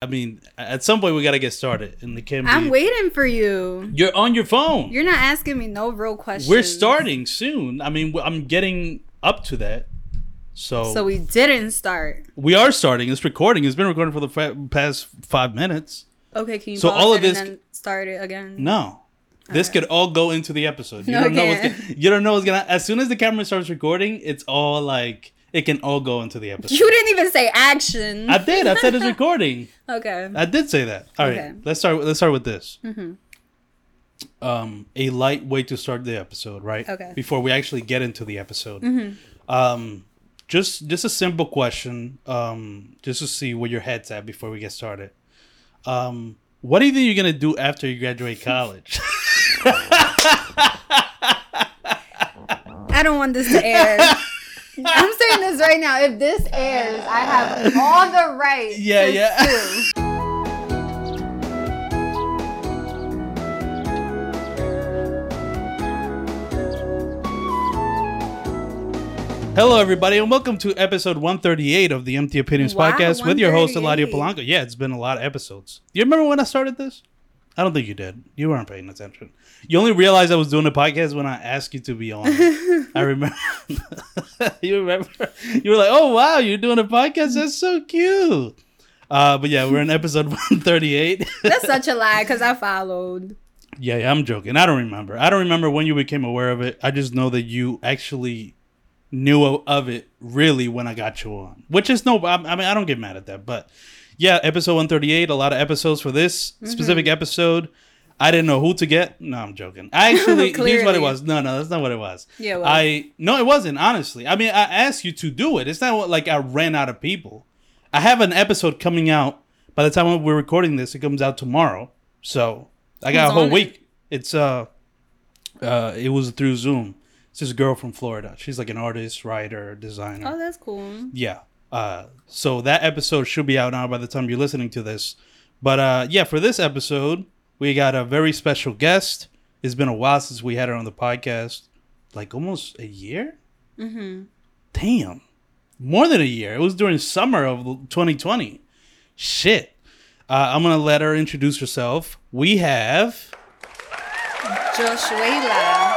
I mean, at some point we gotta get started, and the can't. I'm waiting for you. You're on your phone. You're not asking me no real questions. We're starting soon. I mean, I'm getting up to that. So, So we didn't start. we are starting. It's recording. It's been recording for the fa- past five minutes. Okay, can you So all of this- and then start it again? No. This could all go into the episode. You No, don't know what's gonna, you don't know what's gonna as soon as the camera starts recording, it's all like it can all go into the episode. You didn't even say action. I did. I said it's recording. okay. I did say that. All right. Okay. Let's start let's start with this. Mhm. Um a light way to start the episode, right? Okay. Mm-hmm. Before we actually get into the episode. Um just just a simple question um just to see where your head's at before we get started. Um what do you think you're going to do after you graduate college? I don't want this to air. I'm saying this right now. If this airs, I have all the right. Yeah, yeah. sue. Hello, everybody, and welcome to episode 138 of the Empty Opinions Wow, podcast with your host, Eladio 138. Polanco. Yeah, it's been a lot of episodes. Do you remember when I started this? I don't think you did. You weren't paying attention. You only realized I was doing a podcast when I asked you to be on. I remember. you remember? You were like, "Oh wow, you're doing a podcast? That's so cute." Uh, but yeah, we're in episode 138. That's such a lie because I followed. Yeah, yeah, I'm joking. I don't remember. I don't remember when you became aware of it. I just know that you actually knew of it really when I got you on, which is no. I I mean, I don't get mad at that, but yeah, episode 138. A lot of episodes for this Mm-hmm. specific episode. I didn't know who to get. No, I'm joking. I actually here's what it was. No, no, that's not what it was. Yeah, was. I no, it wasn't. Honestly, I mean, I asked you to do it. It's not what, like I ran out of people. I have an episode coming out. By the time we're recording this, it comes out tomorrow. So I got Who's a whole on it? week. It's uh, uh, it was through Zoom. It's this girl from Florida. She's like an artist, writer, designer. Oh, that's cool. Yeah. Uh, so that episode should be out now by the time you're listening to this. But uh, yeah, for this episode, we got a very special guest. It's been a while since we had her on the podcast, like almost a year. Mm-hmm. Damn, more than a year. It was during summer of 2020. Shit. Uh, I'm gonna let her introduce herself. We have. Joshuela.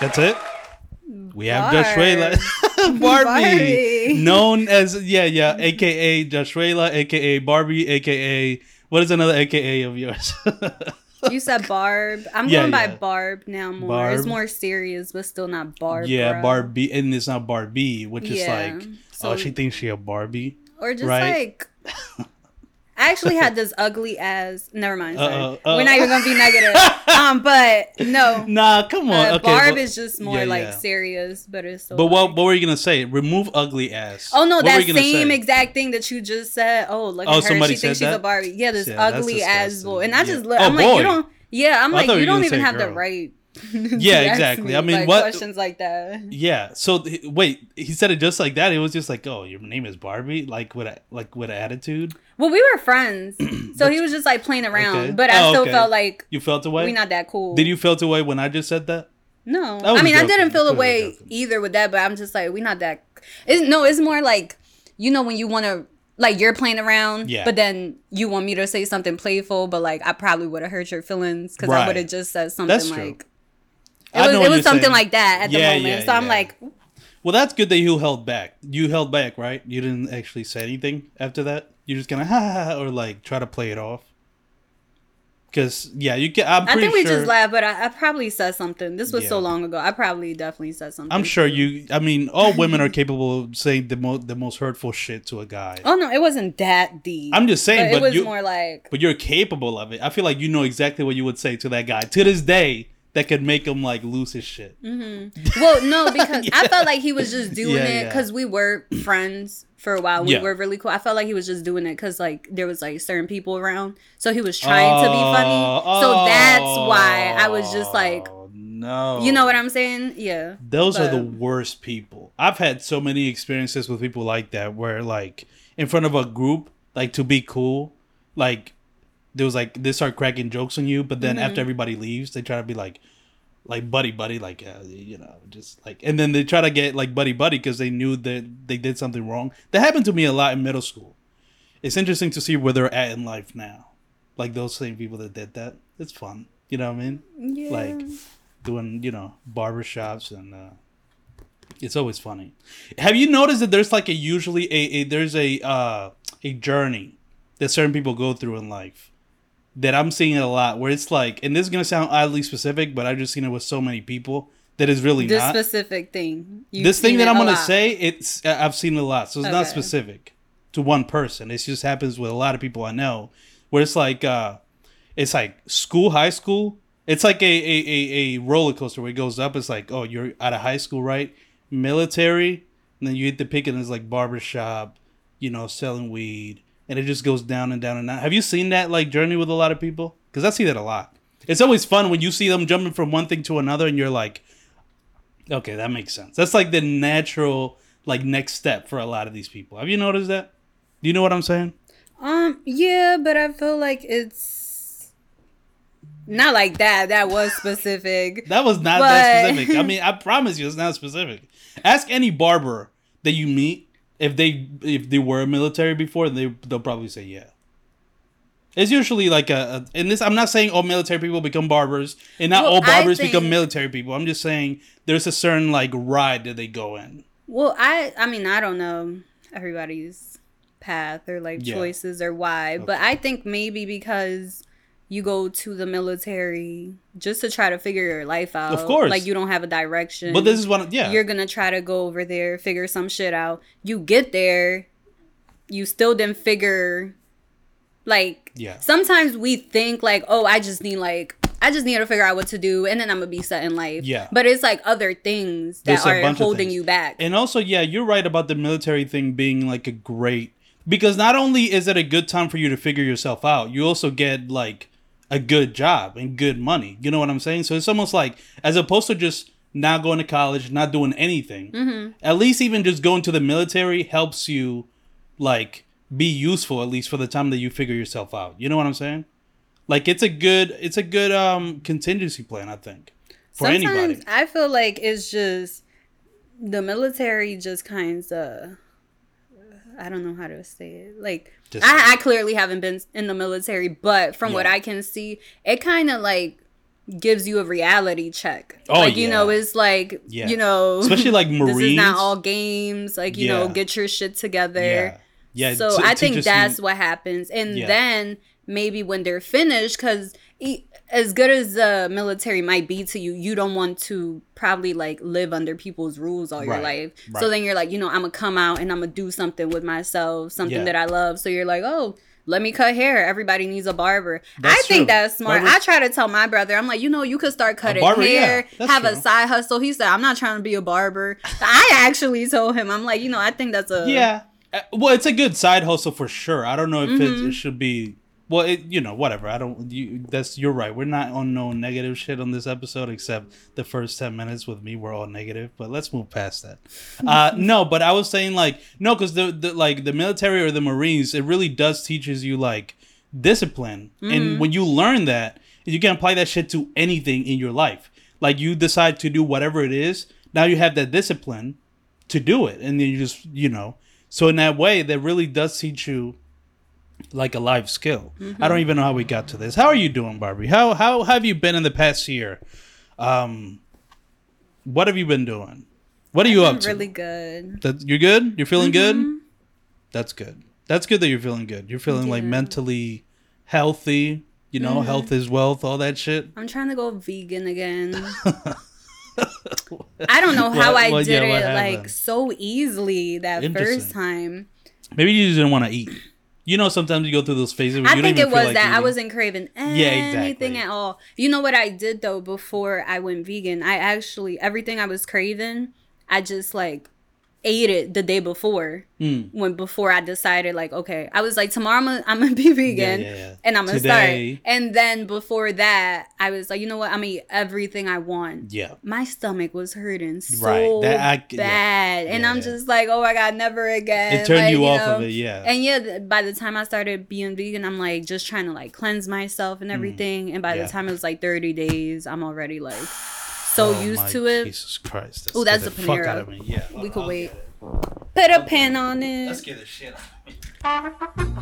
That's it. We have Barb. Joshuela Barbie, Barbie. Known as yeah yeah, aka Joshuela, aka Barbie, aka what is another aka of yours? You said Barb. I'm Yeah, going by yeah. Barb now more. Barb. It's more serious, but still not Barb. yeah, Barbie, and it's not Barbie, which is like oh, so- oh she thinks she a Barbie. Or just Right. like I actually had this ugly ass never mind, sorry. Uh-oh, uh-oh. We're not even gonna be negative. um, but no. Nah, come on. Uh, okay, Barb but- is just more yeah, like yeah. serious, but it's so But what like- what were you gonna say? Remove ugly ass. Oh no, What that same say? exact thing that you just said. Oh, look Oh, at her. somebody She thinks said she's that? a Barbie. Yeah, this Yeah, ugly ass boy. And I just look. Oh, I'm like, boy. you don't. Yeah, I'm I like, you you don't even have the right. Yeah, exactly. me, I mean, like, what- questions like that? Yeah. So wait, he said it just like that. It was just like, oh, your name is Barbie, like with a, like with attitude. Well, we were friends, so he was just like playing around. Okay. But I Oh, still okay. felt like You felt away. we not that cool. Did you felt away when I just said that? No, I I mean I didn't feel away joking. either with that, but I'm just like we not that. It's no, it's more like you know when you want to like you're playing around, Yeah. but then you want me to say something playful, but like I probably would have hurt your feelings because Right. I would have just said something That's true. Like I it was it was something saying. like that at Yeah, the moment. yeah, so I'm yeah. like, Well, that's good that you held back. You held back, right? You didn't actually say anything after that. You just kind of ha ha ha or like try to play it off. Because yeah, you can. I'm I think we sure. just laughed, but I, I probably said something. This was so long ago. I probably definitely said something. I'm sure you. I mean, all women are capable of saying the most the most hurtful shit to a guy. Oh no, it wasn't that deep. I'm just saying, but but, it was you. more like but you're capable of it. I feel like you know exactly what you would say to that guy to this day that could make him like lose his shit. Mm-hmm. Well, no, because I felt like he was just doing Yeah, it yeah. because we were friends for a while. We Yeah. were really cool. I felt like he was just doing it because like there was like certain people around, so he was trying to be funny. So that's why I was just oh, like, Oh, no. you know what I'm saying? Yeah. Those are the worst people. I've had so many experiences with people like that where like in front of a group, like to be cool, like there was like they start cracking jokes on you, but then Mm-hmm. after everybody leaves, they try to be like like buddy buddy like uh, you know just like and then they try to get like buddy buddy because they knew that they did something wrong that happened to me a lot in middle school it's interesting to see where they're at in life now. Like those same people that did that. It's fun. You know what I mean? Yeah. Like doing, you know, barbershops and uh it's always funny. Have you noticed that there's like a usually a, a there's a uh a journey that certain people go through in life that I'm seeing it a lot where it's like and this is gonna sound oddly specific, but I've just seen it with so many people that is really this not specific thing. You've this thing that I'm gonna lot. say, it's I've seen it a lot, so it's not specific to one person. It just happens with a lot of people I know, where it's like uh, it's like school, high school. It's like a, a, a, a roller coaster where it goes up. It's like oh, you're out of high school, right? Military, and then you hit the peak, and it's like barbershop, you know, selling weed, and it just goes down and down and down. Have you seen that like journey with a lot of people? Because I see that a lot. It's always fun when you see them jumping from one thing to another, and you're like, Okay, that makes sense. That's like the natural like next step for a lot of these people. Have you noticed that? Do you know what I'm saying? Um, yeah, but I feel like it's not like that. That was specific. That was not that specific. I mean, I promise you, it's not specific. Ask any barber that you meet if they if they were military before, they they'll probably say yeah. It's usually like a, a and this. I'm not saying all military people become barbers, and not Well, all barbers become military people. I'm just saying there's a certain like ride that they go in. Well, I I mean I don't know everybody's path or like Yeah. choices or why, but I think maybe because you go to the military just to try to figure your life out. Of course. like you don't have a direction. But this is one. Yeah, You're gonna try to go over there, figure some shit out. You get there, you still didn't figure. Like Yeah. sometimes we think like, oh, I just need like. I just need to figure out what to do, and then I'm gonna be set in life. Yeah. but it's like other things that There's are holding you back. And also, yeah, you're right about the military thing being like a great because not only is it a good time for you to figure yourself out, you also get like a good job and good money. You know what I'm saying? So it's almost like as opposed to just not going to college, not doing anything. Mm-hmm. At least even just going to the military helps you like be useful at least for the time that you figure yourself out. You know what I'm saying? Like it's a good it's a good um contingency plan, I think. For Sometimes anybody. I feel like it's just the military just kind of. I don't know how to say it. Like I, I clearly haven't been in the military, but from what I can see, it kind of like gives you a reality check. Oh, like you know, it's like Yeah. you know, Especially like this is Marines. not all games. Like you know, get your shit together. Yeah. Yeah. So t- I think that's what happens, and Yeah. then maybe when they're finished, because as good as the military might be to you, you don't want to probably like live under people's rules all your Right, life. right. So then you're like, you know, I'm gonna come out and I'm gonna do something with myself, something Yeah. that I love. So you're like, oh. Let me cut hair. Everybody needs a barber. That's I think true. that's smart. Barbers- I try to tell my brother, I'm like, you know, you could start cutting barber, hair, yeah, have a side hustle. He said, I'm not trying to be a barber. I actually told him, I'm like, you know, I think that's a Yeah. Uh, Well, it's a good side hustle for sure. I don't know if Mm-hmm. it should be. Well, it, you know, whatever. I don't. You, that's you're right. We're not on no negative shit on this episode, except the first ten minutes with me. We're all negative, but let's move past that. Uh, no, but I was saying like no, because the, the like the military or the Marines, it really does teaches you like discipline, Mm-hmm. and when you learn that, you can apply that shit to anything in your life. Like you decide to do whatever it is, now you have that discipline to do it and then you just you know so in that way that really does teach you like a life skill. I don't even know how we got to this. How are you doing barbie? How how have you been in the past year? Um what have you been doing? What are you up to? really good. that you're good? You're feeling Mm-hmm. good? That's good. That's good that you're feeling good. You're feeling like mentally healthy you know Mm-hmm. health is wealth all that shit. I'm trying to go vegan again. I don't know how What- I what- did yeah, it like so easily that first time. maybe you just didn't want to eat you know sometimes you go through those phases where I you think don't it feel was like that I wasn't craving Yeah, anything exactly. at all. You know what I did though before I went vegan? I actually everything I was craving, I just like ate it the day before. Mm. When before I decided like okay, I was like tomorrow I'm gonna, I'm gonna be vegan yeah, yeah. and I'm gonna Today- start. And then before that, I was like, you know what? I'm gonna eat everything I want. yeah my stomach was hurting so Right, that I- yeah. bad, and Yeah, I'm yeah. just like, oh my god, never again. it turned Like, you off know, of it yeah And yeah, by the time I started being vegan, I'm like just trying to like cleanse myself and everything. And by Mm. Yeah. the time it was like 30 days, I'm already like so Oh used my to it. Jesus Christ. Ooh, that's scared the fuck Panera. out of me. Yeah. We could I'll wait. Put a pin on it. Let's get the shit out of me.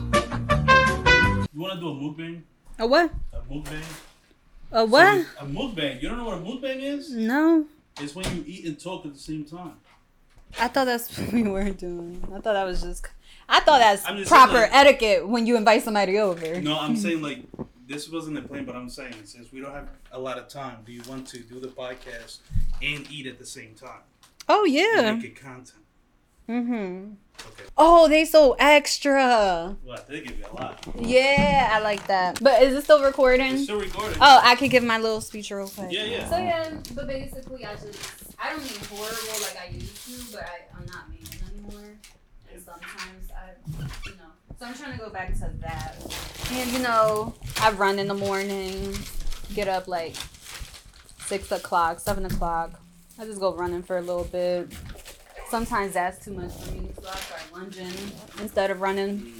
You want to do a mukbang? A what? A mukbang? A what? So, a mukbang. You don't know what a mukbang is? No. It's when you eat and talk at the same time. I thought that's what we were doing. I thought that was just. I thought that's proper like- etiquette when you invite somebody over. No, I'm saying like this wasn't the plan, but I'm saying since we don't have a lot of time, do you want to do the podcast and eat at the same time? Oh And yeah. Make it content. Mhm. Okay. Oh, they so extra. What? They give you a lot. Yeah, I like that. But is it still recording? It's still recording. Oh, I could give my little speech real quick. Yeah, yeah. So yeah, but basically, I just I don't mean horrible like I used to, but I I'm not mean anymore. And sometimes I, you know, so I'm trying to go back to that. And you know, I run in the morning, get up like six o'clock, seven o'clock. I just go running for a little bit. Sometimes that's too much for me, so I start lunging instead of running.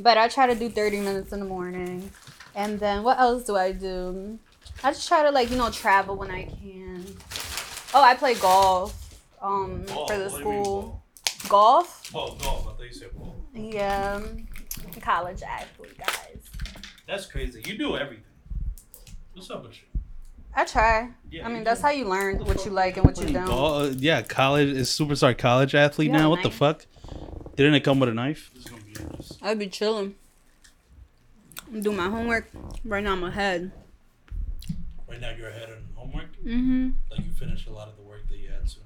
But I try to do 30 minutes in the morning. And then what else do I do? I just try to like, you know, travel when I can. Oh, I play golf. Um Ball. for the What do you mean school. Golf? Oh, golf. I thought you said ball. Yeah. College athlete, guys. That's crazy. You do everything. What's up with you? I try. Yeah, I you mean, do. that's how you learn what you like and what you don't. Ball, uh, yeah, college is superstar college athlete Yeah, now. What the fuck? Didn't it come with a knife? This be interesting. I'd be chilling. Do my homework. Right now I'm ahead. Right now you're ahead on homework. Mm-hmm. Like you finished a lot of the work that you had to.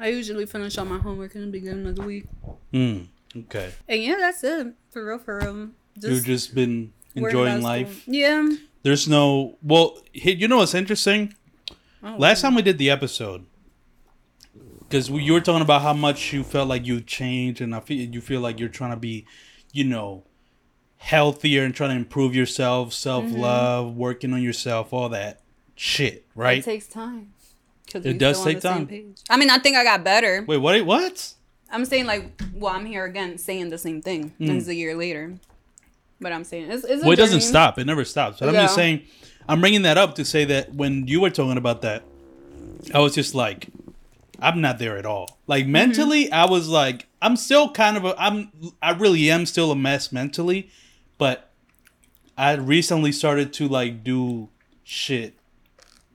I usually finish all my homework in the beginning of the week. Hmm. Okay. And yeah, that's it. For real, for real. You've just been enjoying life. school. Yeah. There's no well. Hey, you know what's interesting? Oh, Last time we did the episode, because you were talking about how much you felt like you changed, and I feel you feel like you're trying to be, you know, healthier and trying to improve yourself, self love, working on yourself, all that shit, right? It takes time. 'Cause It does take time. I mean, I think I got better. Wait, what? What? I'm saying like, well, I'm here again saying the same thing. It's a year later, but I'm saying it's, it's a Well, it doesn't stop. It never stops. But I'm just saying, I'm bringing that up to say that when you were talking about that, I was just like, I'm not there at all. Like Mm-hmm. mentally, I was like, I'm still kind of a, I'm, I really am still a mess mentally, but I recently started to like do shit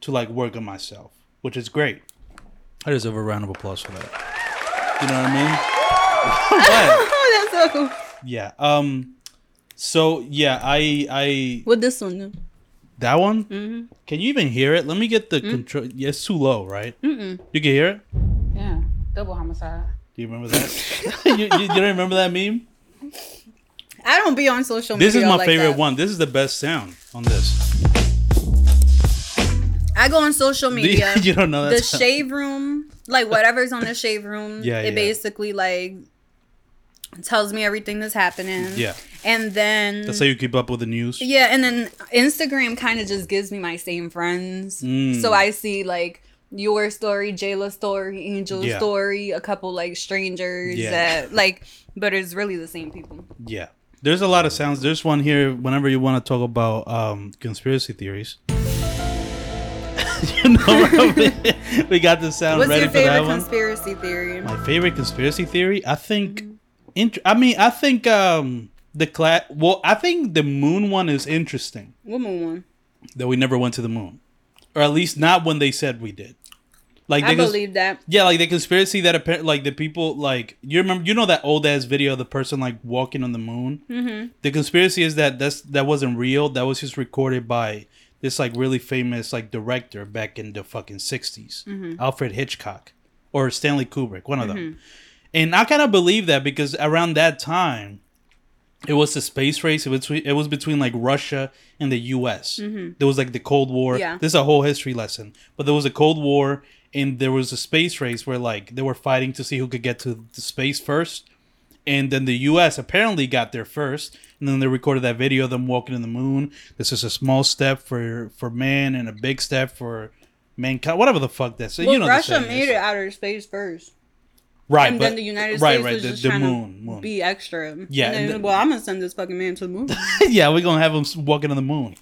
to like work on myself, which is great. I deserve a round of applause for that. You know what I mean? Oh, that's so cool. Yeah. Um. So yeah, I I What this one do? that one. Mm-hmm. Can you even hear it? Let me get the control. Yeah, it's too low, right? Mm-mm. You can hear it. Yeah, double homicide. Do you remember that? you, you, you don't remember that meme? I don't be on social media. This is my like favorite that. one. This is the best sound on this. I go on social media. you don't know that. the sound? Shade Room, like whatever's on the Shade Room, Yeah, it yeah. basically like tells me everything that's happening. Yeah, And then that's how you keep up with the news. Yeah, and then Instagram kind of just gives me my same friends. Mm. So I see like your story, Jayla's story, Angel's Yeah. story, a couple like strangers Yeah. that like, but it's really the same people. Yeah. There's a lot of sounds. There's one here whenever you want to talk about um, conspiracy theories. you know, we, we got the sound What's ready for that one. What's your favorite conspiracy theory? My favorite conspiracy theory, I think. Int- I mean, I think um the cla- Well, I think the moon one is interesting What moon one? that we never went to the moon, or at least not when they said we did. Like I cons- believe that. yeah, like the conspiracy that apparently, like the people, like you remember, you know that old ass video of the person like walking on the moon. Mm-hmm. The conspiracy is that that's that wasn't real. That was just recorded by this like really famous like director back in the fucking 60s Mm-hmm. Alfred Hitchcock or Stanley Kubrick, one of them. And I kind of believe that because around that time, it was the space race. It was between, it was between like Russia and the U.S. There was like the Cold War. Mm-hmm. Yeah. This is a whole history lesson. But there was a Cold War, and there was a space race where like they were fighting to see who could get to the space first. And then the U.S. apparently got there first, and then they recorded that video of them walking in the moon. This is a small step for for man and a big step for mankind. Whatever the fuck that's. Well, you know, Russia made it outer space first, right, and but then the United right, States right, was the, just the trying moon, to moon. be extra. Yeah, then, the- well, I'm gonna send this fucking man to the moon. yeah, we're gonna have him walking on the moon.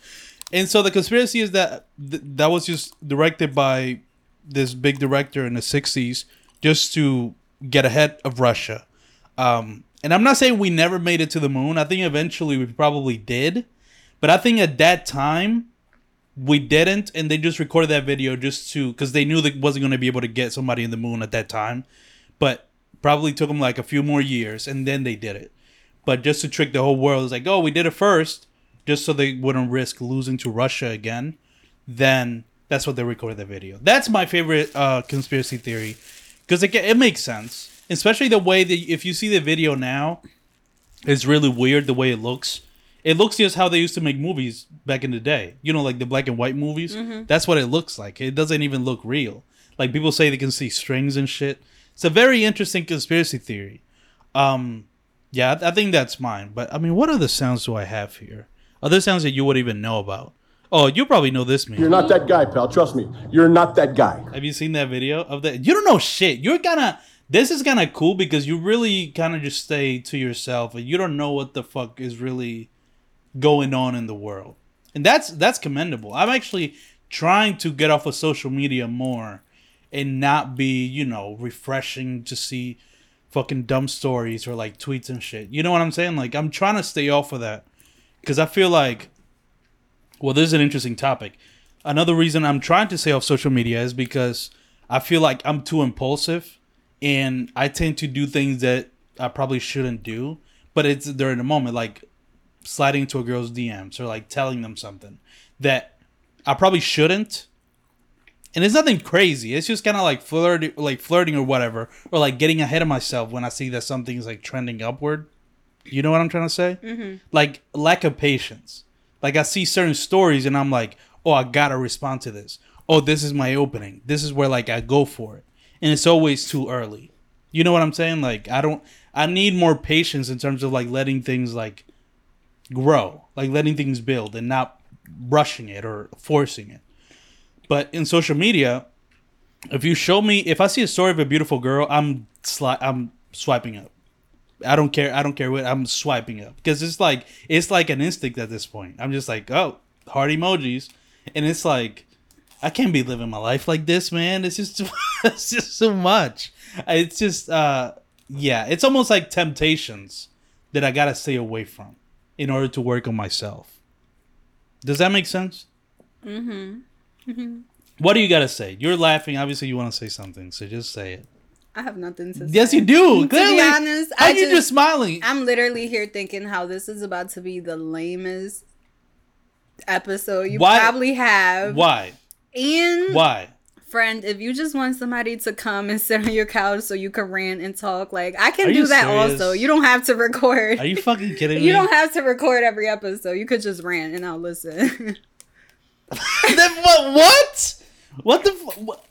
And so the conspiracy is that th- that was just directed by this big director in the '60s, just to get ahead of Russia. Um, and I'm not saying we never made it to the moon. I think eventually we probably did, but I think at that time we didn't, and they just recorded that video just to because they knew they wasn't going to be able to get somebody in the moon at that time, but probably took them like a few more years, and then they did it. But just to trick the whole world, it's like, oh, we did it first, just so they wouldn't risk losing to Russia again. Then that's what they recorded the video. That's my favorite uh, conspiracy theory because it it makes sense, especially the way that if you see the video now, it's really weird the way it looks. It looks just how they used to make movies back in the day. You know, like the black and white movies. That's what it looks like. It doesn't even look real. Like people say they can see strings and shit. It's a very interesting conspiracy theory. Um, yeah, I, I think that's mine. But I mean, what other sounds do I have here? Other sounds that you would even know about? Oh, you probably know this man. You're not that guy, pal. Trust me. You're not that guy. Have you seen that video of that? You don't know shit. You're gonna. This is kind of cool because you really kind of just stay to yourself and you don't know what the fuck is really going on in the world, and that's that's commendable. I'm actually trying to get off of social media more and not be, you know, refreshing to see fucking dumb stories or like tweets and shit. You know what I'm saying? Like I'm trying to stay off of that because I feel like well, this is an interesting topic. Another reason I'm trying to stay off social media is because I feel like I'm too impulsive and I tend to do things that I probably shouldn't do, but it's during the moment, like sliding into a girl's DMs or like telling them something that I probably shouldn't. And it's nothing crazy. It's just kind of like flirting, like flirting or whatever, or like getting ahead of myself when I see that something's like trending upward. You know what I'm trying to say? Mm-hmm. Like lack of patience. Like I see certain stories and I'm like, oh, I gotta respond to this. Oh, this is my opening. This is where like I go for it, and it's always too early. You know what I'm saying? Like I don't. I need more patience in terms of like letting things like grow, like letting things build, and not rushing it or forcing it. But in social media, if you show me, if I see a story of a beautiful girl, I'm sli- I'm swiping up. I don't care. I don't care what I'm swiping up because it's like it's like an instinct at this point. I'm just like, oh, heart emojis, and it's like I can't be living my life like this, man. It's just it's just so much. It's just uh yeah, it's almost like temptations that I gotta stay away from in order to work on myself. Does that make sense? Mm-hmm. What do you gotta say? You're laughing. Obviously, you want to say something, so just say it. I have nothing to say. Yes, you do. To be honest, I you just, just smiling? I'm literally here thinking how this is about to be the lamest episode you Why- probably have. Why? And Why? friend, if you just want somebody to come and sit on your couch so you can rant and talk, like I can Are do that serious? also. You don't have to record. Are you fucking kidding me? You don't have to record every episode. You could just rant and I'll listen. Then what? What? What the? fu- What?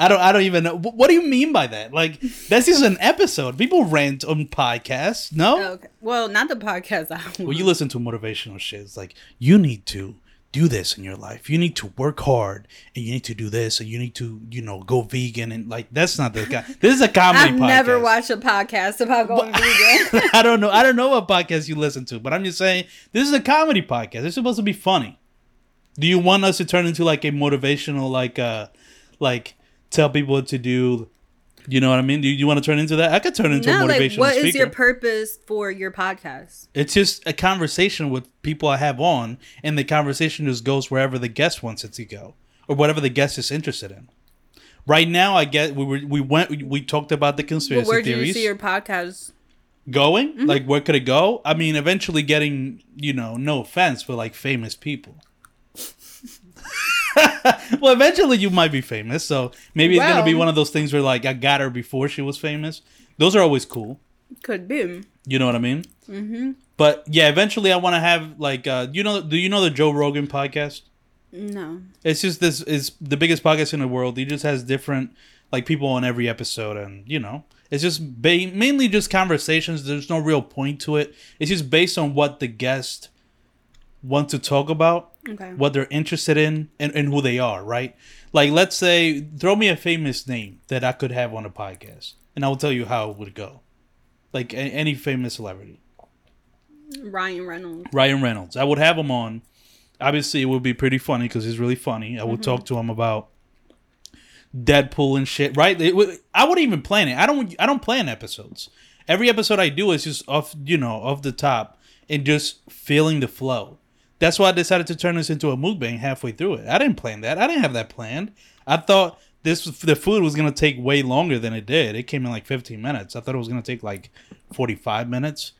I don't. I don't even know. What do you mean by that? Like this is an episode. People rant on podcasts. No. okay. Well, not the podcast. I Well, you listen to motivational shit. It's like you need to do this in your life. You need to work hard, and you need to do this, and you need to, you know, go vegan, and like that's not the guy. This is a comedy. I've podcast. never watched a podcast about going vegan. I don't know. I don't know what podcast you listen to, but I'm just saying this is a comedy podcast. It's supposed to be funny. Do you want us to turn into like a motivational, like, uh, like tell people what to do? You know what I mean? Do you, want to turn into that? I could turn into a no, motivational like what is speaker. your purpose for your podcast? it's just a conversation with people I have on, and the conversation just goes wherever the guest wants it to go, or whatever the guest is interested in. Right now, I get we were we went we, we talked about the But conspiracy where do you see your podcast? going Mm-hmm. like where could it go i mean eventually getting you know no offense but like famous people well eventually you might be famous so maybe it's gonna be one of those things where like i got her before she was famous those are always cool Could be. you know what i mean mm-hmm. but yeah eventually i want to have like uh you know do you know the joe rogan podcast No. it's just this is the biggest podcast in the world. He just has different like people on every episode, and you know, it's just ba- mainly just conversations. There's no real point to it. It's just based on what the guest want to talk about, Okay. what they're interested in, and, and who they are. Right? Like, let's say, throw me a famous name that I could have on a podcast, and I will tell you how it would go. Like a- any famous celebrity. Ryan Reynolds. Ryan Reynolds. I would have him on. Obviously, it would be pretty funny because he's really funny. I would mm-hmm. talk to him about Deadpool and shit, right? It, wa- I wouldn't even plan it. I don't. I don't plan episodes. Every episode I do is just off, you know, off the top and just feeling the flow. That's why I decided to turn this into a mukbang halfway through it. I didn't plan that. I didn't have that planned. I thought this the food was gonna take way longer than it did. It came in like 15 minutes. I thought it was gonna take like 45 minutes,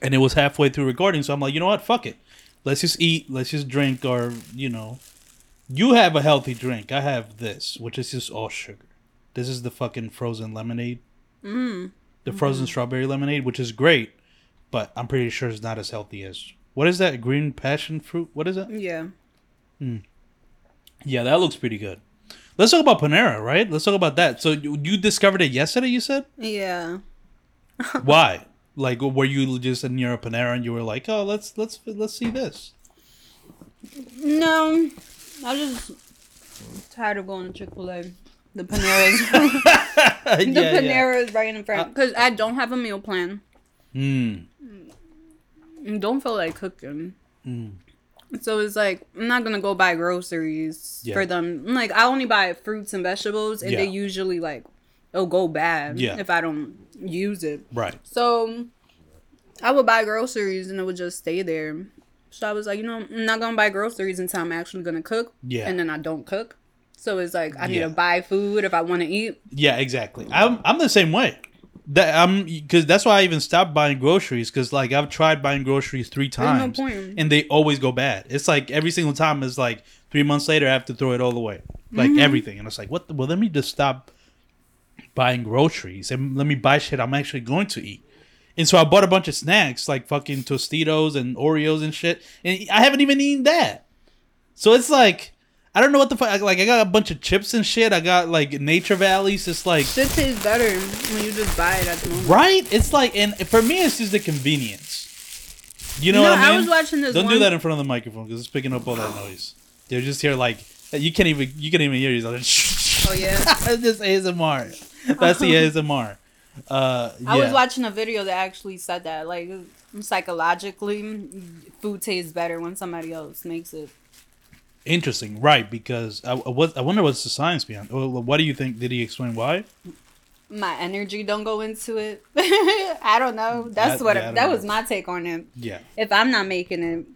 and it was halfway through recording. So I'm like, you know what? Fuck it. Let's just eat. Let's just drink, or you know, you have a healthy drink. I have this, which is just all sugar. This is the fucking frozen lemonade. Mm. The frozen strawberry lemonade, which is great, but I'm pretty sure it's not as healthy as what is that green passion fruit? What is it? Yeah. Yeah, that looks pretty good. Let's talk about Panera, right? Let's talk about that. So you you discovered it yesterday. You said Yeah. why? Like, were you just near a Panera and you were like, "Oh, let's let's let's see this." No, I was just tired of going to Chick Fil A. The Panera's, the yeah, Panera is right in front because I don't have a meal plan. Hmm. Don't feel like cooking. Mm. So it's like I'm not gonna go buy groceries Yeah. for them. Like I only buy fruits and vegetables, and they usually like it'll go bad Yeah. if I don't use it. Right. So I would buy groceries and it would just stay there. So I was like, you know, I'm not gonna buy groceries until I'm actually gonna cook. Yeah. And then I don't cook. So it's like I need Yeah. to buy food if I want to eat. Yeah, exactly. I'm I'm the same way. That I'm because that's why I even stopped buying groceries because like I've tried buying groceries three no times point. and they always go bad. It's like every single time is like three months later I have to throw it all away, like Mm-hmm. everything. And it's like what? The, well, let me just stop buying groceries and let me buy shit I'm actually going to eat. And so I bought a bunch of snacks like fucking Tostitos and Oreos and shit, and I haven't even eaten that. So it's like I don't know what the fuck. Like I got a bunch of chips and shit. I got like Nature Valleys. It's like Shit tastes better when you just buy it at the moment. right. It's like and for me, it's just the convenience. You know No, what I I mean? was watching this Don't do that in front of the microphone because it's picking up all that noise. They're just here like you can't even you can't even hear you. Oh yeah. That's just ASMR. That's the ASMR. Uh, I was watching a video that actually said that, like psychologically, food tastes better when somebody else makes it. Interesting, right? Because I, I, what, I wonder what's the science behind. Well, what do you think? Did he explain why? My energy don't go into it. I don't know. That's That- what yeah, it, that know. was my take on it. Yeah, If I'm not making it,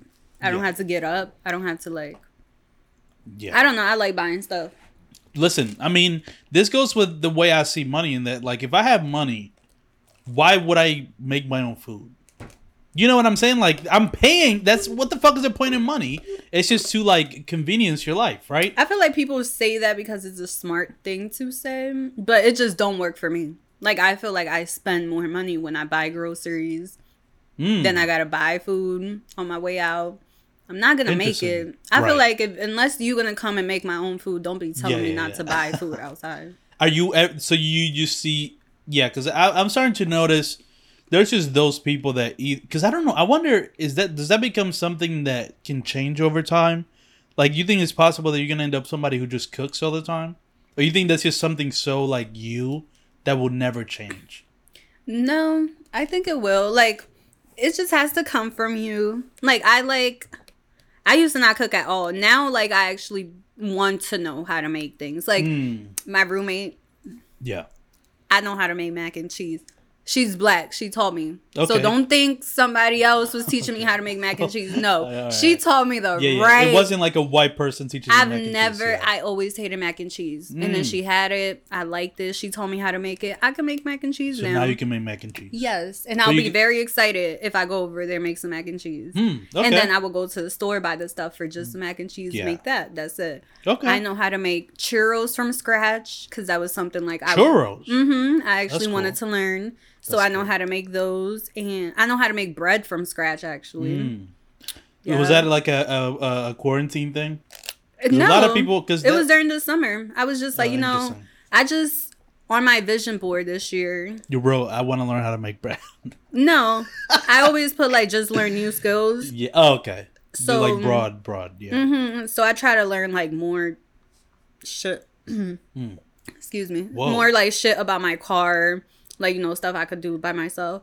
I don't Yeah. have to get up. I don't have to like. yeah. I don't know. I like buying stuff. Listen, I mean, this goes with the way I see money. In that, like, if I have money, why would I make my own food? You know what I'm saying? Like, I'm paying. That's what the fuck is the point in money? It's just to like convenience your life, right? I feel like people say that because it's a smart thing to say, but it just don't work for me. Like I feel like I spend more money when I buy groceries Mm. then I gotta buy food on my way out. I'm not gonna make it. I feel like if unless you're gonna come and make my own food, don't be telling Yeah, me yeah, not yeah. to buy food outside. Are you so you you see? Yeah, because I'm starting to notice there's just those people that eat. Because I don't know. I wonder is that does that become something that can change over time? Like, you think it's possible that you're gonna end up somebody who just cooks all the time, or you think that's just something so like you that will never change? No, I think it will. Like, it just has to come from you. Like, I like, I used to not cook at all. Now, like, I actually want to know how to make things. Like, Mm, my roommate, yeah. I know how to make mac and cheese. She's black. She taught me. So don't think somebody else was teaching me how to make mac and cheese. No, All right. she taught me the Yeah, yeah. right. It wasn't like a white person teaching. I've mac and cheese, never. yeah. I always hated mac and cheese, and then Mm. she had it. I liked it. She told me how to make it. I can make mac and cheese so now. now you can make mac and cheese. Yes, and So I'll be can- very excited if I go over there and make some mac and cheese. Hmm, okay. And then I will go to the store buy the stuff for just the mac and cheese. Yeah. Make that. That's it. okay. I know how to make churros from scratch because that was something like I. churros. Mm-hmm. I actually That's wanted to learn, so That's I know cool. how to make those, and I know how to make bread from scratch. Actually, Mm. Yeah. Was that like a, a, a quarantine thing? no, a lot of people- 'cause it was during the summer. I was just like, Oh, you know. I just on my vision board this year. You wrote, I want to learn how to make bread. No, I always put like just learn new skills. yeah. Oh, okay. So, like broad, broad. Yeah. hmm So I try to learn like more shit. Excuse me. Whoa. More like shit about my car, like you know stuff I could do by myself.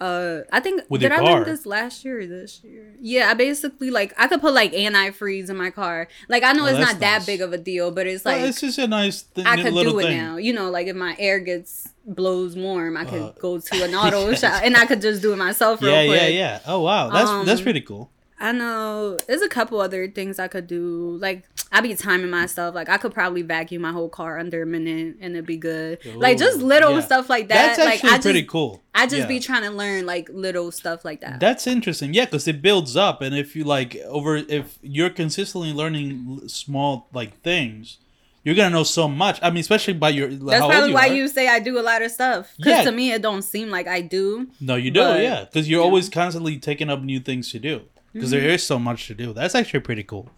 Uh, I think With did I learn this last year or this year? Yeah, I basically like I could put like antifreeze in my car. Like I know Oh, it's that's not that big of a deal, but it's Well, like it's just a nice thing, I could do it thing. now. You know, like if my air gets blows warm, I could Uh, go to an auto shop and I could just do it myself real Yeah, quick. yeah, yeah. Oh wow, that's that's Um, pretty cool. I know there's a couple other things I could do. Like I'd be timing myself. Like I could probably vacuum my whole car under a minute and it'd be good. like just little yeah. stuff like that. That's like actually I just pretty cool. I just Yeah. be trying to learn like little stuff like that. That's interesting. Yeah, because it builds up, and if you like over, if you're consistently learning small like things, you're gonna know so much. I mean, especially by your. That's probably you why are. you say I do a lot of stuff. Because Yeah. to me, it don't seem like I do. No, you do, But- yeah, because you're yeah. always constantly taking up new things to do. Because Mm-hmm. is so much to do. That's actually pretty cool.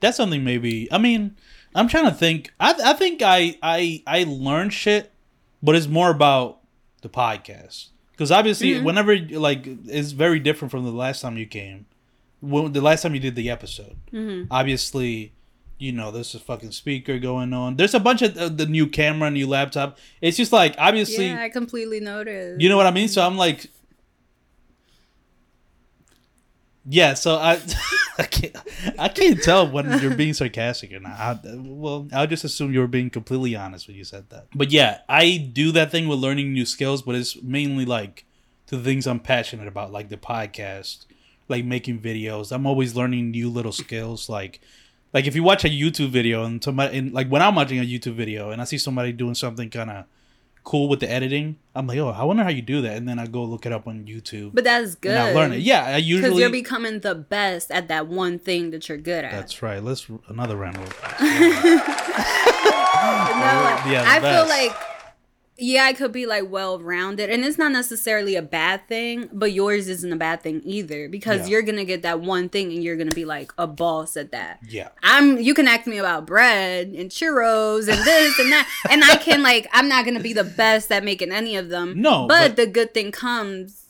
That's something maybe. I mean, I'm trying to think. I I think I I I learned shit, but it's more about the podcast. Because obviously, Mm-hmm. whenever like it's very different from the last time you came. When the last time you did the episode, Mm-hmm. obviously, you know, there's a fucking speaker going on. There's a bunch of uh, the new camera, new laptop. It's just like obviously. Yeah, I completely noticed. You know what I mean? So I'm like, yeah. So I, I can't, I can't tell when you're being sarcastic or not. I, well, I'll just assume you were being completely honest when you said that. But yeah, I do that thing with learning new skills, but it's mainly like to the things I'm passionate about, like the podcast, like making videos. I'm always learning new little skills, like. Like if you watch a YouTube video and somebody, and like when I'm watching a YouTube video and I see somebody doing something kind of cool with the editing, I'm like, oh, I wonder how you do that, and then I go look it up on YouTube But that's good. I learn it. Yeah, I usually Because you're becoming the best at that one thing that you're good at. That's right. Let's another round. No, like, Yeah, I feel like yeah, I could be like well rounded, and it's not necessarily a bad thing, but yours isn't a bad thing either because Yeah. you're gonna get that one thing, and you're gonna be like a boss at that. Yeah. I'm. You can ask me about bread and churros and this and that, and I can like. I'm not gonna be the best at making any of them. No, but, but- the good thing comes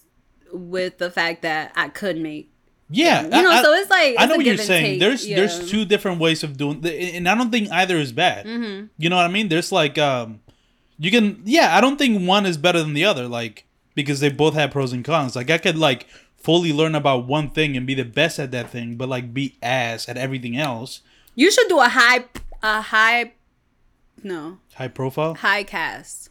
with the fact that I could make. Yeah, You know, I, so it's like I know what you're saying. take, There's yeah. there's two different ways of doing, the, and I don't think either is bad. Mm-hmm. You know what I mean? There's like um, you can yeah. I don't think one is better than the other, like because they both have pros and cons. Like I could like fully learn about one thing and be the best at that thing, but like be ass at everything else. You should do a high, a high, no, High profile. high cast.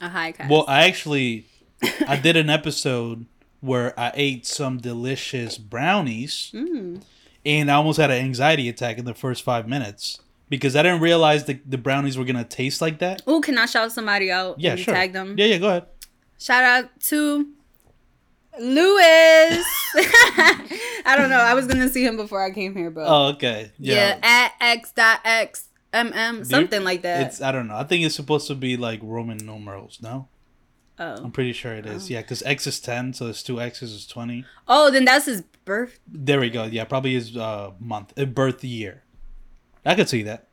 A high cast. Well, I actually I did an episode where I ate some delicious brownies, Mm. and I almost had an anxiety attack in the first five minutes because I didn't realize the, the brownies were gonna taste like that. Oh, can I shout somebody out? Yeah, sure. Tag them. Yeah, yeah, go ahead. Shout out to Lewis. I don't know. I was gonna see him before I came here, but Oh, okay. yeah. Yeah. at x dot x mm something like that. It's I don't know. I think it's supposed to be like Roman numerals. No, Oh. I'm oh. pretty sure it is. Yeah, because X is ten, so it's two X's is twenty. oh, then that's his birth. There we go. Yeah, probably his uh, month, uh, birth year. I could see that.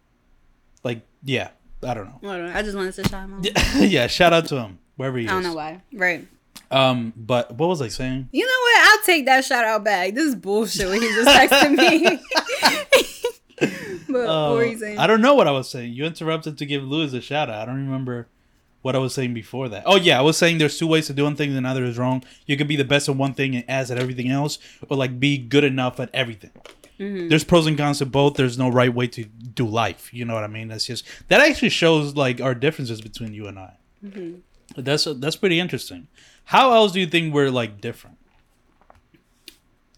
Like, yeah, I don't know. I, don't know. I just wanted to shout him out. yeah, shout out to him wherever he is. I don't know why. Right. Um, but what was I saying? You know what? I'll take that shout out back. This is bullshit when he just texted me. but what were you saying? Uh, I don't know what I was saying. You interrupted to give Lewis a shout out. I don't remember what I was saying before that. Oh yeah, I was saying there's two ways of doing things and neither is wrong. You could be the best at one thing and ass at everything else, or like be good enough at everything. Mm-hmm. There's pros and cons to both. There's no right way to do life. You know what I mean? That's just that actually shows like our differences between you and I. Mm-hmm. That's that's pretty interesting. How else do you think we're like different?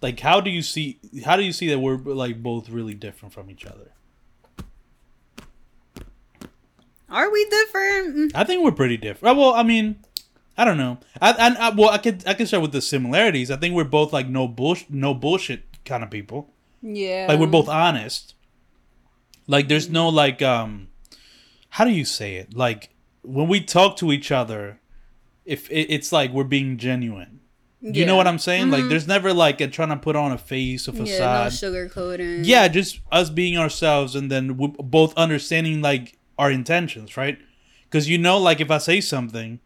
Like how do you see how do you see that we're like both really different from each other? Are we different? I think we're pretty different. Uh, Well, I mean, I don't know. I, I, I well, I could I could start with the similarities. I think we're both like no bullshit, no bullshit kind of people. Yeah. Like we're both honest. Like there's no like um, how do you say it? Like when we talk to each other, if it, it's like we're being genuine. Do you know what I'm saying? Like there's never like a trying to put on a face, a Yeah, no facade. sugar coating. Yeah, just us being ourselves and then we both understanding like our intentions, right? Because you know, like if I say something,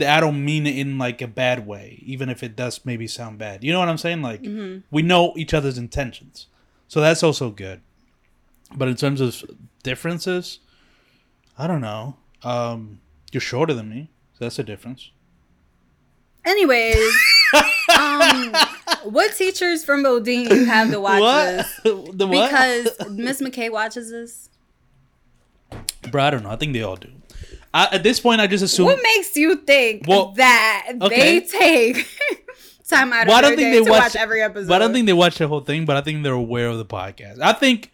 I don't mean it in like a bad way, even if it does maybe sound bad. You know what I'm saying? Like we know each other's intentions, so that's also good. But in terms of differences, I don't know. Um, you're shorter than me, so that's a difference. Anyways, um, what teachers from Bodine have to watch this? what? the what? Because Miss McKay watches this. Bro, I don't know. I think they all do. I, at this point, I just assume. What makes you think Well, that okay. they take time out of Well, I don't think they to watch, watch every episode? But I don't think they watch the whole thing. But I think they're aware of the podcast. I think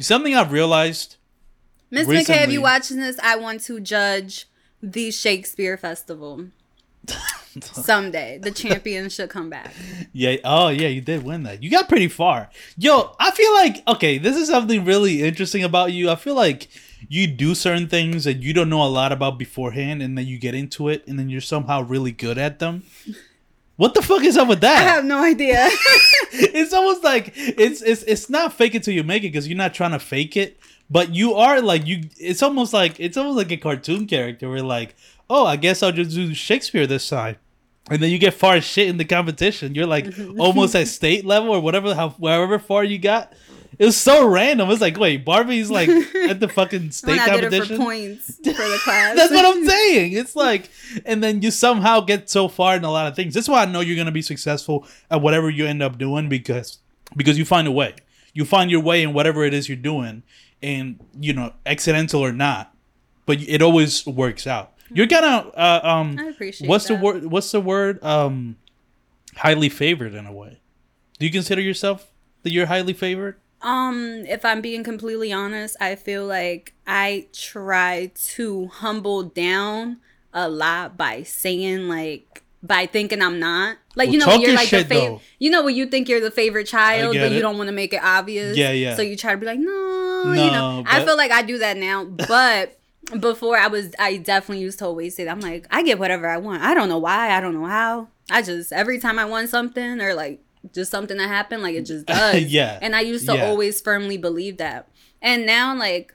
something I've realized. Miss McKay, if you watching this, I want to judge the Shakespeare Festival someday. The champion should come back. Yeah. Oh, yeah. You did win that. You got pretty far. Yo, I feel like okay. This is something really interesting about you. I feel like you do certain things that you don't know a lot about beforehand, and then you get into it, and then you're somehow really good at them. What the fuck is up with that? I have no idea. it's almost like it's it's it's not fake it till you make it because you're not trying to fake it, but you are like you. It's almost like it's almost like a cartoon character where like, oh, I guess I'll just do Shakespeare this time, and then you get far as shit in the competition. You're like mm-hmm. almost at state level or whatever, how wherever far you got. It was so random. It's like, wait, Barbie's like at the fucking state it for competition. points for the class. That's what I'm saying. It's like, and then you somehow get so far in a lot of things. That's why I know you're gonna be successful at whatever you end up doing because because you find a way. You find your way in whatever it is you're doing, and you know, accidental or not, but it always works out. You're kind of uh, um. I appreciate What's the word? What's the word? Um, highly favored in a way. Do you consider yourself that you're highly favored? Um, if I'm being completely honest, I feel like I try to humble down a lot by saying like by thinking I'm not. Like you know when you're like shit, the favorite you know when you think you're the favorite child but it. you don't want to make it obvious. Yeah, yeah. So you try to be like, no, you No, know. I feel like I do that now, but before I was I definitely used to always say that. I'm like, I get whatever I want. I don't know why, I don't know how. I just every time I want something or like just something that happened, like it just does. Yeah. And I used to Yeah. always firmly believe that. And now like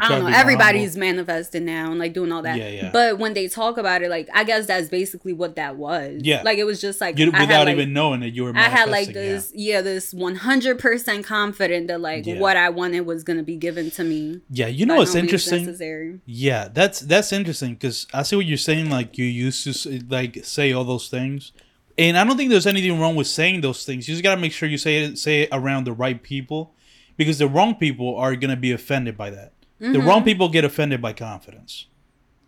I don't know. Everybody's manifesting now and like doing all that. Yeah, yeah. But when they talk about it, like I guess that's basically what that was. Yeah. Like it was just like You, I had, without like- even knowing that you were. I had like manifesting, yeah. this, yeah, this one hundred percent confident that like Yeah. what I wanted was gonna be given to me. Yeah, you know what's interesting? necessary. Yeah, that's that's interesting because I see what you're saying. Like you used to like say all those things, and I don't think there's anything wrong with saying those things. You just gotta make sure you say it say it around the right people, because the wrong people are gonna be offended by that. The Mm-hmm. wrong people get offended by confidence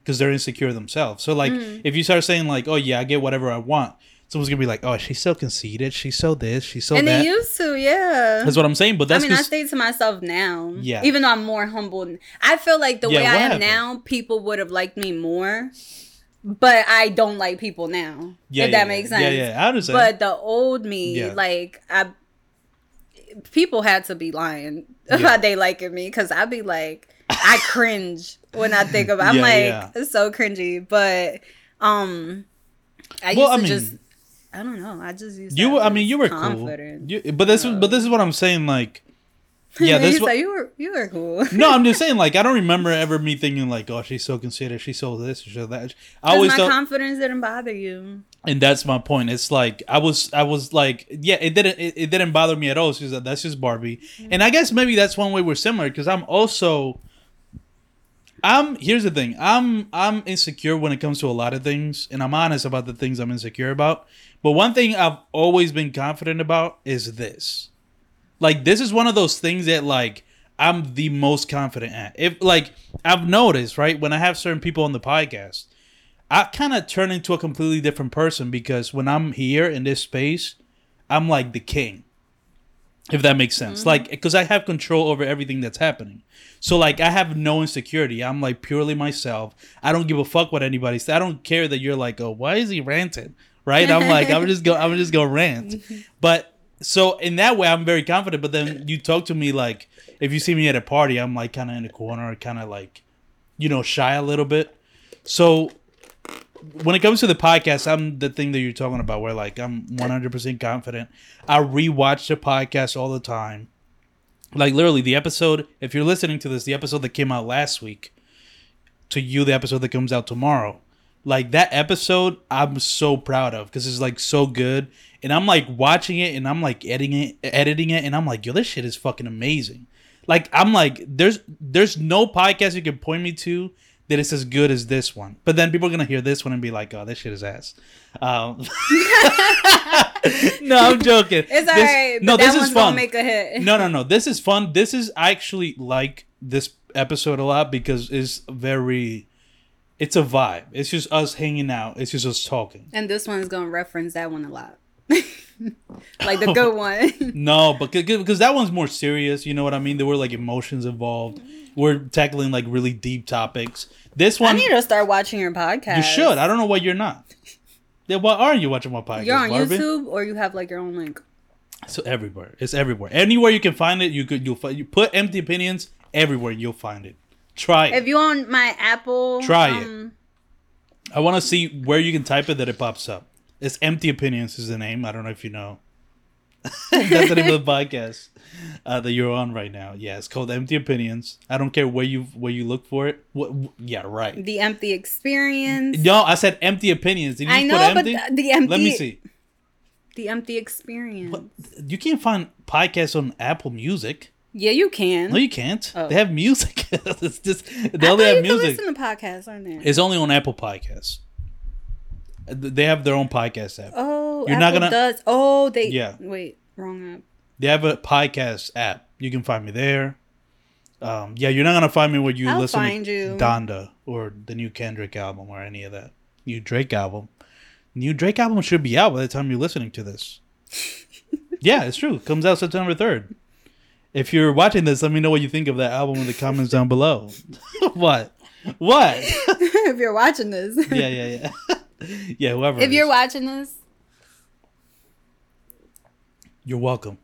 because they're insecure themselves. So like, Mm. if you start saying like, "Oh yeah, I get whatever I want," someone's gonna be like, "Oh, she's so conceited. She's so this. She's so and that." they used to, yeah. that's what I'm saying. But that's I mean, I stay to myself now. Yeah. Even though I'm more humble. I feel like the Yeah, way I am now, people would have liked me more. But I don't like people now. yeah, if yeah, that yeah. makes sense. Yeah, yeah, I understand. But the old me, Yeah. like I, people had to be lying Yeah. about they liking me because I'd be like, I cringe when I think about. I'm Yeah, like, yeah. it's so cringy. But um, I used Well, I to mean- just, I don't know. I just used. to you, have I mean, you were this confidence. cool. You, but this, is but this is what I'm saying. Like, yeah, this. What, like, you were, you were cool. no, I'm just saying. Like, I don't remember ever me thinking like, "Oh, she's so considerate. She's so this. She's so that." I always my felt, confidence didn't bother you. and that's my point. It's like I was, I was like, yeah, it didn't, it, it didn't bother me at all. She's like, that's just Barbie, and I guess maybe that's one way we're similar because I'm also. I'm here's the thing. I'm I'm insecure when it comes to a lot of things, and I'm honest about the things I'm insecure about. But one thing I've always been confident about is this. Like this is one of those things that like I'm the most confident at. If like I've noticed, right, when I have certain people on the podcast, I kind of turn into a completely different person because when I'm here in this space, I'm like the king. If that makes sense. Mm-hmm. Like cuz I have control over everything that's happening. So like I have no insecurity. I'm like purely myself. I don't give a fuck what anybody says. I don't care that you're like, "Oh, why is he ranting?" Right? I'm like, I'm just go I'm just going to rant. But so in that way I'm very confident, but then you talk to me like if you see me at a party, I'm like kind of in the corner, kind of like you know, shy a little bit. So when it comes to the podcast, I'm the thing that you're talking about where like I'm 100% confident. I rewatch the podcast all the time. Like literally the episode, if you're listening to this, the episode that came out last week to you the episode that comes out tomorrow. Like that episode I'm so proud of because it's like so good and I'm like watching it and I'm like editing it editing it and I'm like yo this shit is fucking amazing. Like I'm like there's there's no podcast you can point me to that it's as good as this one. But then people are gonna hear this one and be like, "Oh, this shit is ass." Um, no, I'm joking. It's This- alright. No, this is fun. make a hit. no, no, no. This is fun. This is I actually like this episode a lot because it's very. It's a vibe. It's just us hanging out. It's just us talking. And this one's gonna reference that one a lot. like the good one. No, but because that one's more serious. You know what I mean? There were like emotions involved. We're tackling like really deep topics. This one, I need to start watching your podcast. you should. I don't know why you're not. Yeah, why aren't you watching my podcast? You're on Barbie? YouTube or you have like your own link. So everywhere, it's everywhere. Anywhere you can find it, you could you'll find. You put empty opinions everywhere. You'll find it. Try it. If you on my Apple, Try it. um, I want to see where you can type it that it pops up. It's empty opinions is the name. I don't know if you know. That's the name of the podcast uh, that you're on right now. Yeah, it's called Empty Opinions. I don't care where you where you look for it. What? Yeah, right. The empty experience. No, I said empty opinions. Did you I know, put but the, the empty. Let me see. The empty experience. What? You can't find podcasts on Apple Music. Yeah, you can. No, you can't. Oh. They have music. it's just they only have music. listen to podcasts on there. It's only on Apple Podcasts. They have their own podcast app. oh, You're Apple not gonna- does. Oh, they. Yeah. Wait, wrong app. They have a podcast app. You can find me there. Um, yeah, you're not gonna find me where you I'll listen to you. Donda or the new Kendrick album or any of that. New Drake album. New Drake album should be out by the time you're listening to this. yeah, it's true. Comes out September third. If you're watching this, let me know what you think of that album in the comments down below. what? What? if you're watching this. yeah, yeah, yeah. yeah, whoever. If you're watching this, you're welcome.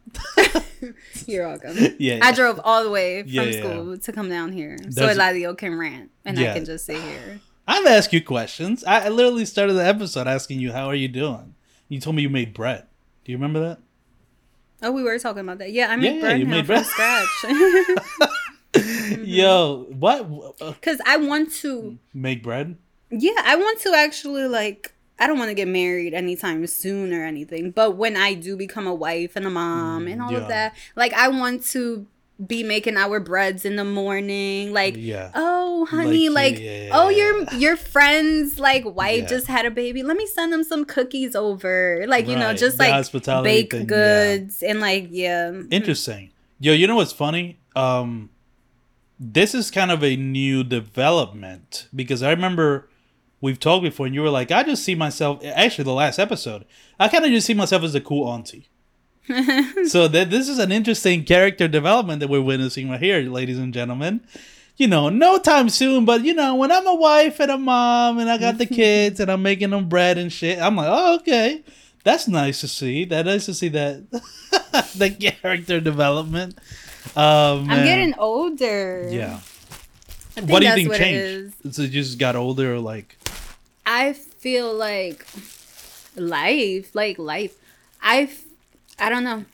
you're welcome. Yeah, I drove all the way from Yeah, yeah, school to come down here so That's- Eladio can rant and Yeah. I can just sit here. I've asked you questions. I, I literally started the episode asking you, "How are you doing?" You told me you made bread. Do you remember that? Oh, we were talking about that. Yeah, I made yeah, bread you now made from scratch. Mm-hmm. Yo, what? Because I want to, make bread? yeah, I want to actually like. I don't want to get married anytime soon or anything, but when I do become a wife and a mom and all yeah. of that, like I want to be making our breads in the morning, like Yeah. oh honey, Like, like, yeah. oh your your friend's like wife Yeah. just had a baby. Let me send them some cookies over, like you know, just the like hospitality baked thing, goods and like yeah, Interesting. Yo, you know what's funny? Um, this is kind of a new development because I remember we've talked before, and you were like, "I just see myself." Actually, the last episode, I kind of just see myself as a cool auntie. so that this is an interesting character development that we're witnessing right here, ladies and gentlemen. You know, no time soon, but you know, when I'm a wife and a mom and I got the kids and I'm making them bread and shit, I'm like, oh, okay, that's nice to see. That nice to see that the character development. Um, I'm getting older. yeah. What do you think changed? is. So you just got older, or like I feel like life, like life. I, I don't know.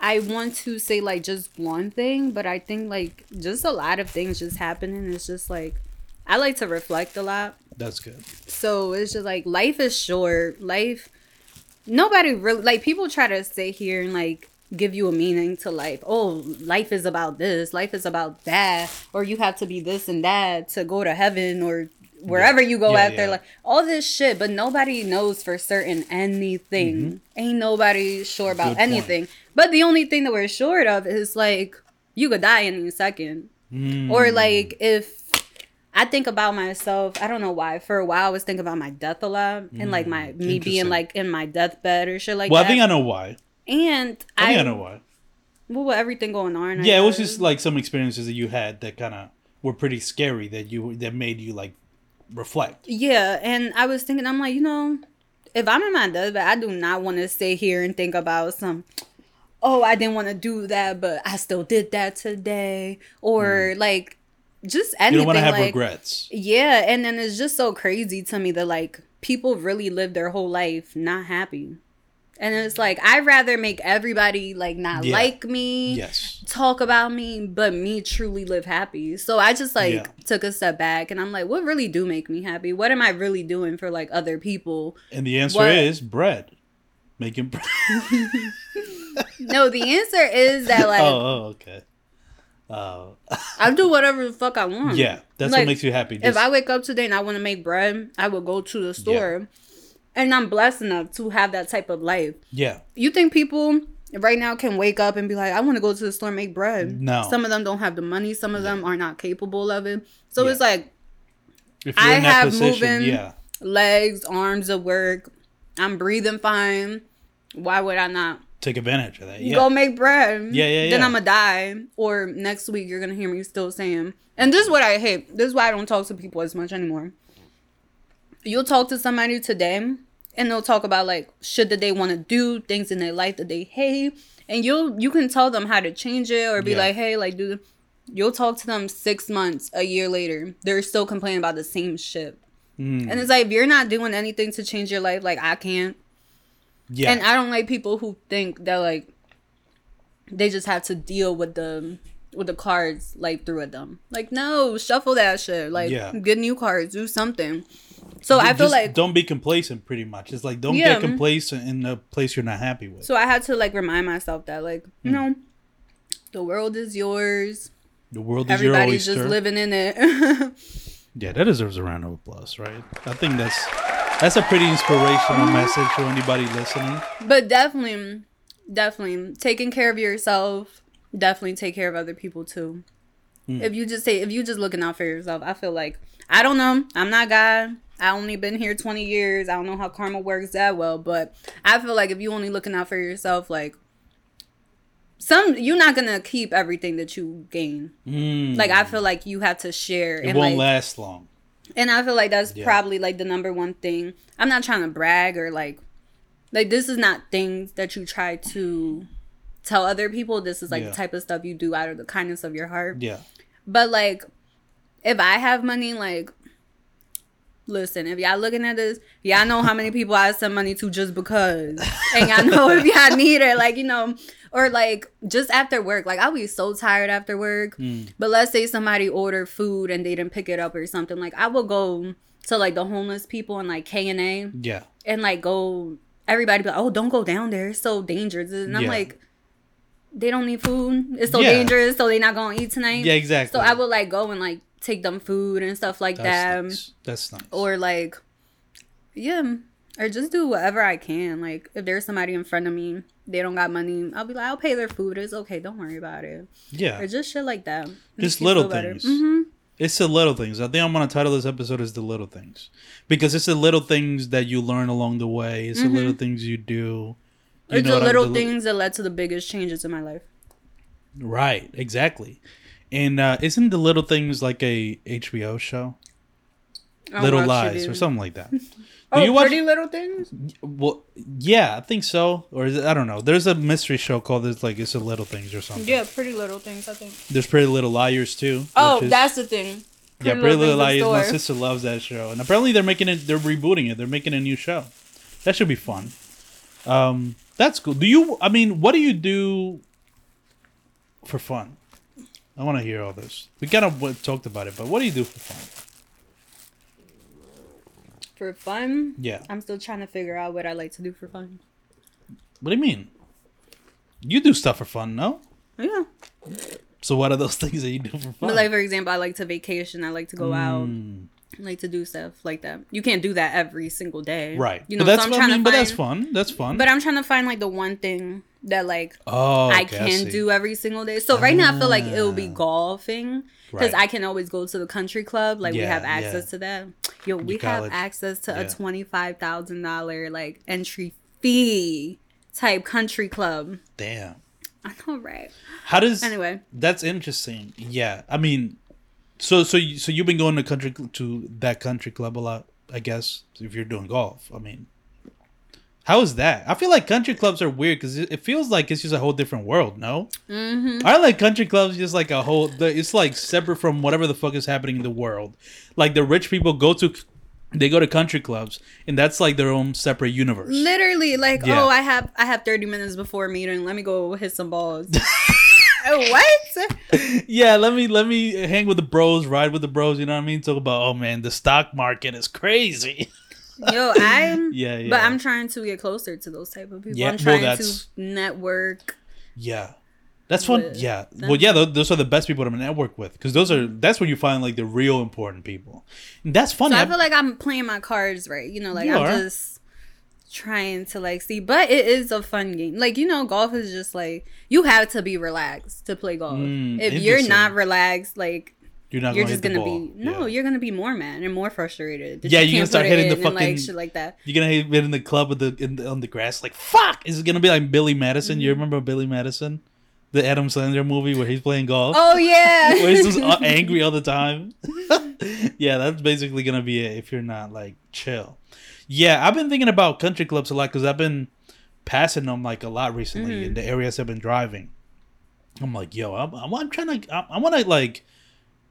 I want to say like just one thing, but I think like just a lot of things just happening. It's just like I like to reflect a lot. that's good. So it's just like life is short. Life, nobody really like people try to sit here and like give you a meaning to life. Oh, life is about this. Life is about that. Or you have to be this and that to go to heaven or wherever you go Yeah, out there. Like all this shit, but nobody knows for certain anything. Ain't nobody sure about Mm-hmm. Good point. anything. But the only thing that we're short of is like you could die any second. Mm. Or like if I think about myself, I don't know why. For a while, I was thinking about my death a lot, and like my me being Mm, like in my deathbed or shit like well, that. Well, I think I know why. and I I, think I know why. well, with everything going on. Yeah, it was just like some experiences that you had that kind of were pretty scary that you that made you like reflect. yeah, and I was thinking, I'm like, you know, if I'm in my deathbed, I do not want to sit here and think about some. Oh, I didn't want to do that, but I still did that today, or like just Mm. You anything. don't want to have like, regrets. Yeah, and then it's just so crazy to me that like people really live their whole life not happy. And it's like I'd rather make everybody like not Yeah. like me, Yes. talk about me, but me truly live happy. So I just like Yeah. took a step back and I'm like, what really do make me happy? What am I really doing for like other people? And the answer What- is bread. Making bread. No, the answer is that like oh, oh, okay. Uh, I do whatever the fuck I want. yeah, that's Like, what makes you happy. If I wake up today and I want to make bread, I will go to the store. And I'm blessed enough to have that type of life. yeah, You think people right now can wake up and be like, I want to go to the store and make bread? No. Some of them don't have the money. Some of them are not capable of it. So Yeah. it's like if I have position, moving- yeah, legs, arms of work. I'm breathing fine. Why would I not take advantage of that. Yeah, go make bread? Yeah, yeah, Then. I'm gonna die. Or next week you're gonna hear me still saying. And this is what I hate. This is why I don't talk to people as much anymore. You'll talk to somebody today, and they'll talk about like shit that they want to do, things in their life that they hate, and you'll you can tell them how to change it or be Yeah. like, hey, like do. You'll talk to them six months, a year later. They're still complaining about the same shit. Mm, And it's like if you're not doing anything to change your life, like I can't. yeah, And I don't like people who think that like they just have to deal with the with the cards like through at them. Like no, shuffle that shit. Like Yeah. get new cards, do something. So I feel like don't be complacent. Pretty much, it's like don't Yeah. get complacent in a place you're not happy with. so I had to like remind myself that like you know the world is yours. the world is your Everybody's oyster. just living in it. Yeah, that deserves a round of applause, right? I think that's that's a pretty inspirational message for anybody listening. but definitely, definitely taking care of yourself. Definitely take care of other people too. Hmm. If you just say, if you just looking out for yourself, I feel like I don't know. I'm not God. I only been here 20 years. I don't know how karma works that well, but I feel like if you only looking out for yourself, like some you're not gonna keep everything that you gain. Mm, Like I feel like you have to share it and won't like last long. and I feel like that's Yeah. probably like the number one thing. I'm not trying to brag or like like this is not things that you try to tell other people. This is like Yeah. the type of stuff you do out of the kindness of your heart. Yeah, But like if I have money, like listen, if y'all looking at this, y'all know how many people I send money to just because. and y'all know if y'all need it. Like, you know, or like just after work. Like I'll be so tired after work. Mm. But let's say somebody ordered food and they didn't pick it up or something. Like I will go to like the homeless people and like K and A yeah, and like go everybody be like, Oh, don't go down there. It's so dangerous. And I'm Yeah. like, they don't need food. It's so Yeah. dangerous, so they not gonna eat tonight. yeah, exactly. So I would like go and like take them food and stuff like That's that. nice. That's nice. Or like yeah. Or just do whatever I can. Like if there's somebody in front of me, they don't got money, I'll be like, I'll pay their food. It's okay, don't worry about it. yeah, Or just shit like that. Just little things. Mm-hmm. things. It's the little things. I think I'm gonna title this episode as the little things, because it's the little things that you learn along the way. It's the little things you do. You It's the what I- little li- things that led to the biggest changes in my life. Right. Exactly. And uh, isn't the little things like a HBO show? I Little Lies or something like that. Do Oh, you watch? Pretty Little Things? Well, yeah, I think so. Or is it, I don't know. There's a mystery show called "It's like It's a Little Things" or something. Yeah, Pretty Little Things, I think. There's Pretty Little Liars too. Oh, is- that's the thing. yeah, Pretty Little Liars. My sister loves that show, and apparently they're making it. They're rebooting it. They're making a new show. That should be fun. Um, that's cool. Do you? I mean, what do you do for fun? I want to hear all this. We kind of talked about it, but what do you do for fun? For fun, Yeah. I'm still trying to figure out what I like to do for fun. What do you mean? You do stuff for fun, no? Yeah. So what are those things that you do for fun? But like for example, I like to vacation. I like to go out. Mm, I like to do stuff like that. You can't do that every single day, right. You know, but that's so I'm what I mean. to But that's fun. That's fun. But I'm trying to find like the one thing that like oh, I okay, can do every single day. So right now I feel like it will be Ah. golfing because Right. I can always go to the country club. Like we have access yeah. to that. Yo, we have access to Yeah. a twenty five thousand dollar like entry fee type country club. Damn. I know, right? How does Anyway, That's interesting. Yeah, I mean, so so you, so you've been going to country to that country club a lot, I guess. If you're doing golf, I mean, how is that? I feel like country clubs are weird because it, it feels like it's just a whole different world. No, mm-hmm. I like country clubs just like a whole. It's like separate from whatever the fuck is happening in the world. Like the rich people go to, they go to country clubs, and that's like their own separate universe. literally, like, Yeah. oh, I have I have thirty minutes before meeting. Let me go hit some balls. What? yeah, let me let me hang with the bros, ride with the bros. You know what I mean? Talk about oh man, the stock market is crazy. Yo, I'm Yeah, yeah. But I'm trying to get closer to those type of people. Yeah, I'm well, trying that's- to network. Yeah, That's fun. Yeah. them. Well, yeah. Those, those are the best people to network with because those are that's where you find like the real important people. And that's funny. So I I- feel like I'm playing my cards right. You know, like You I'm are. just trying to like see. But it is a fun game. Like you know, golf is just like you have to be relaxed to play golf. Mm, if you're not relaxed, like you're not you're gonna just gonna be no, Yeah. you're gonna be more mad and more frustrated. Yeah, you you're gonna start hitting the in and, fucking- like shit like that. You're gonna hit in the club with the in the, on the grass like fuck. Is it gonna be like Billy Madison? Mm-hmm. You remember Billy Madison, the Adam Sandler movie where he's playing golf? Oh yeah. where he's just uh, angry all the time. yeah, that's basically gonna be it if you're not like chill. Yeah, I've been thinking about country clubs a lot because I've been passing them like a lot recently Mm-hmm. in the areas I've been driving. I'm like, yo, I'm, I'm, I'm trying to, I, I want to like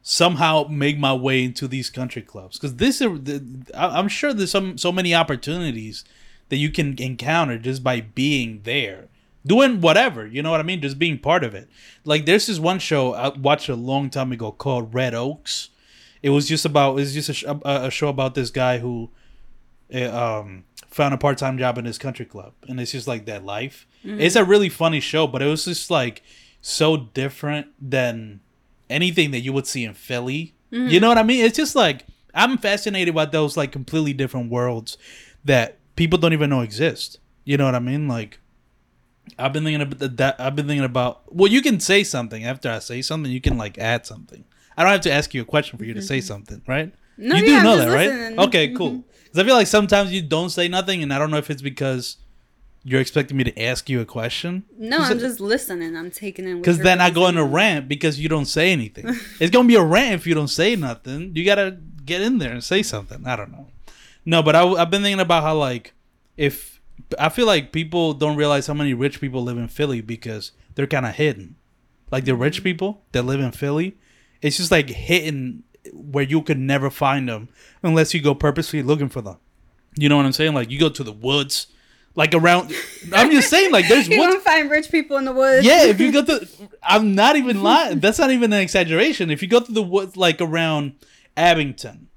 somehow make my way into these country clubs because this is, the, I- I'm sure there's some so many opportunities that you can encounter just by being there doing whatever you know what i mean? Just being part of it. Like there's this one show i watched a long time ago called red oaks. It was just about it's just a, sh- a, show about this guy who uh, um found a part-time job in his country club and it's just like that life. It's a really funny show but it was just like so different than anything that you would see in philly. You know what i mean? It's just like i'm fascinated by those like completely different worlds that people don't even know exist. You know what i mean? Like I've been thinking about that. I've been thinking about. Well, you can say something after I say something. You can like add something. I don't have to ask you a question for you to say mm-hmm. something, right? No, you yeah, do know that, right? listening. Okay, cool. Mm-hmm. Because I feel like sometimes you don't say nothing, and I don't know if it's because you're expecting me to ask you a question. No, I'm just listening. I'm taking in. Because then I go on a rant because you don't say anything. it's gonna be a rant if you don't say nothing. You gotta get in there and say something. I don't know. No, but I, I've been thinking about how like if I feel like people don't realize how many rich people live in Philly because they're kind of hidden. Like the Mm-hmm. rich people that live in Philly, it's just like hidden where you could never find them unless you go purposely looking for them. You know what I'm saying? Like you go to the woods, like around. I'm just saying, like there's You woods won't find rich people in the woods. yeah, if you go to, I'm not even lying. That's not even an exaggeration. If you go to the woods, like around Abington,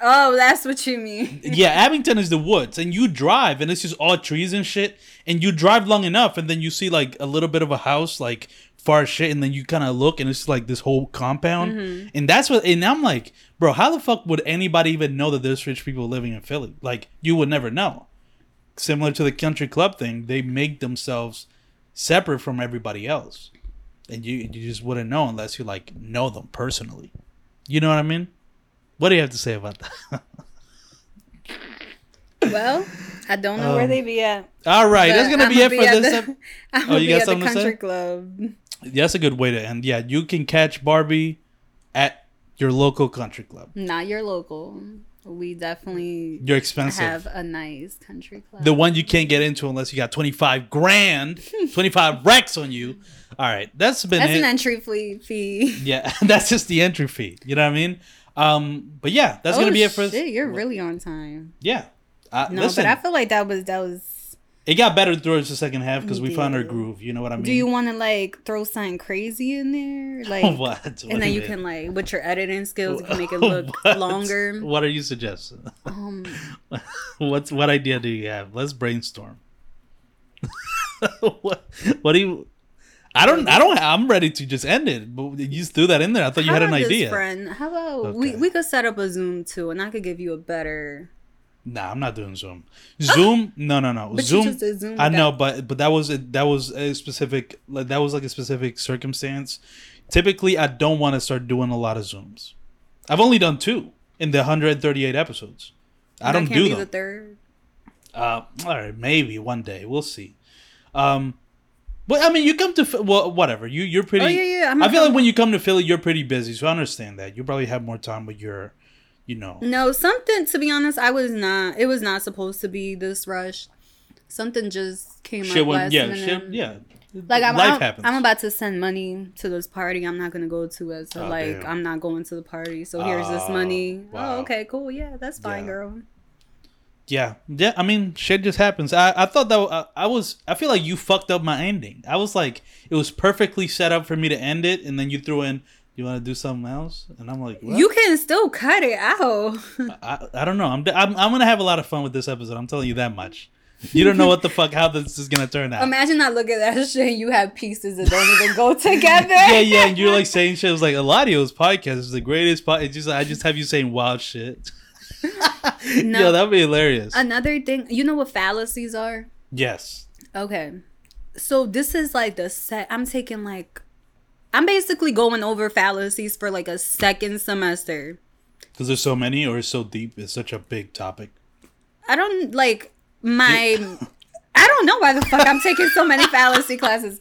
oh, that's what you mean. yeah, Abington is the woods, and you drive, and it's just all trees and shit. And you drive long enough, and then you see like a little bit of a house, like far shit, and then you kind of look, and it's like this whole compound, mm-hmm. and that's what. And I'm like, bro, how the fuck would anybody even know that there's rich people living in Philly? Like, you would never know. Similar to the country club thing, they make themselves separate from everybody else, and you you just wouldn't know unless you like know them personally. You know what I mean? What do you have to say about that? Well, I don't know where Um, they be at. All right, that's gonna be I'ma it for this. the- ep- I'ma Oh, you be got at the something to say? country club. That's a good way to end. Yeah, you can catch Barbie at your local country club. Not your local. We definitely You're expensive. have a nice country club. the one you can't get into unless you got 25 grand, 25 racks on you. All right, that's been That's it. an entry fee. yeah, that's just the entry fee. You know what I mean? Um, but yeah, that's gonna Oh, be it for shit, You're really on time. yeah. Uh, No, listen, but I feel like that was that was. it got better towards the second half because we found our groove. You know what I mean? Do you want to like throw something crazy in there, like, what? What and then you mean? can like with your editing skills, you can make it look What? longer. What are you suggesting? Um, What's what idea do you have? Let's brainstorm. what what do you? I don't. I don't. I'm ready to just end it. But you just threw that in there. I thought you how had an about this, idea. friend? How about we Okay. we could set up a Zoom too, and I could give you a better. Nah, I'm not doing Zoom. Zoom? No, no, no. But you Zoom. just did Zoom I know, but but that was a, that was a specific like that was like a specific circumstance. Typically, I don't want to start doing a lot of Zooms. I've only done two in the 138 episodes. I That don't can't do be them. the third. Uh, all right, maybe one day we'll see. Um, but I mean, you come to well, whatever. You you're pretty. Oh, yeah, yeah, I'm I feel like when you come to Philly, you're pretty busy, so I understand that. You probably have more time with your, you know. No, something. To be honest, I was not. It was not supposed to be this rush. Something just came Shit up went, last yeah, minute. shit, yeah. Like I'm, life I'm. I'm about to send money to this party. I'm not gonna go to it. So Oh, like damn. I'm not going to the party. So here's this ah, Oh, money. wow. Oh, okay, cool. Yeah, that's fine, Yeah. girl. Yeah, yeah. I mean, shit just happens. I, I thought that I, I was. I feel like you fucked up my ending. I was like, it was perfectly set up for me to end it, and then you threw in, "You want to do something else?" And I'm like, what? You can still cut it out. I, I don't know. I'm, I'm I'm gonna have a lot of fun with this episode. I'm telling you that much. You don't know what the fuck how this is gonna turn out. Imagine I look at that shit and you have pieces that don't even go together. yeah, yeah, and you're like saying shit. It was like Eladio's podcast is the greatest podcast. It's just I just have you saying wild shit. No. Yo, that'd be hilarious. Another thing, you know what fallacies are? yes. Okay. So this is like the set I'm taking like I'm basically going over fallacies for like a second semester. Because there's so many, or it's so deep. It's such a big topic. I don't like my I don't know why the fuck I'm taking so many fallacy classes.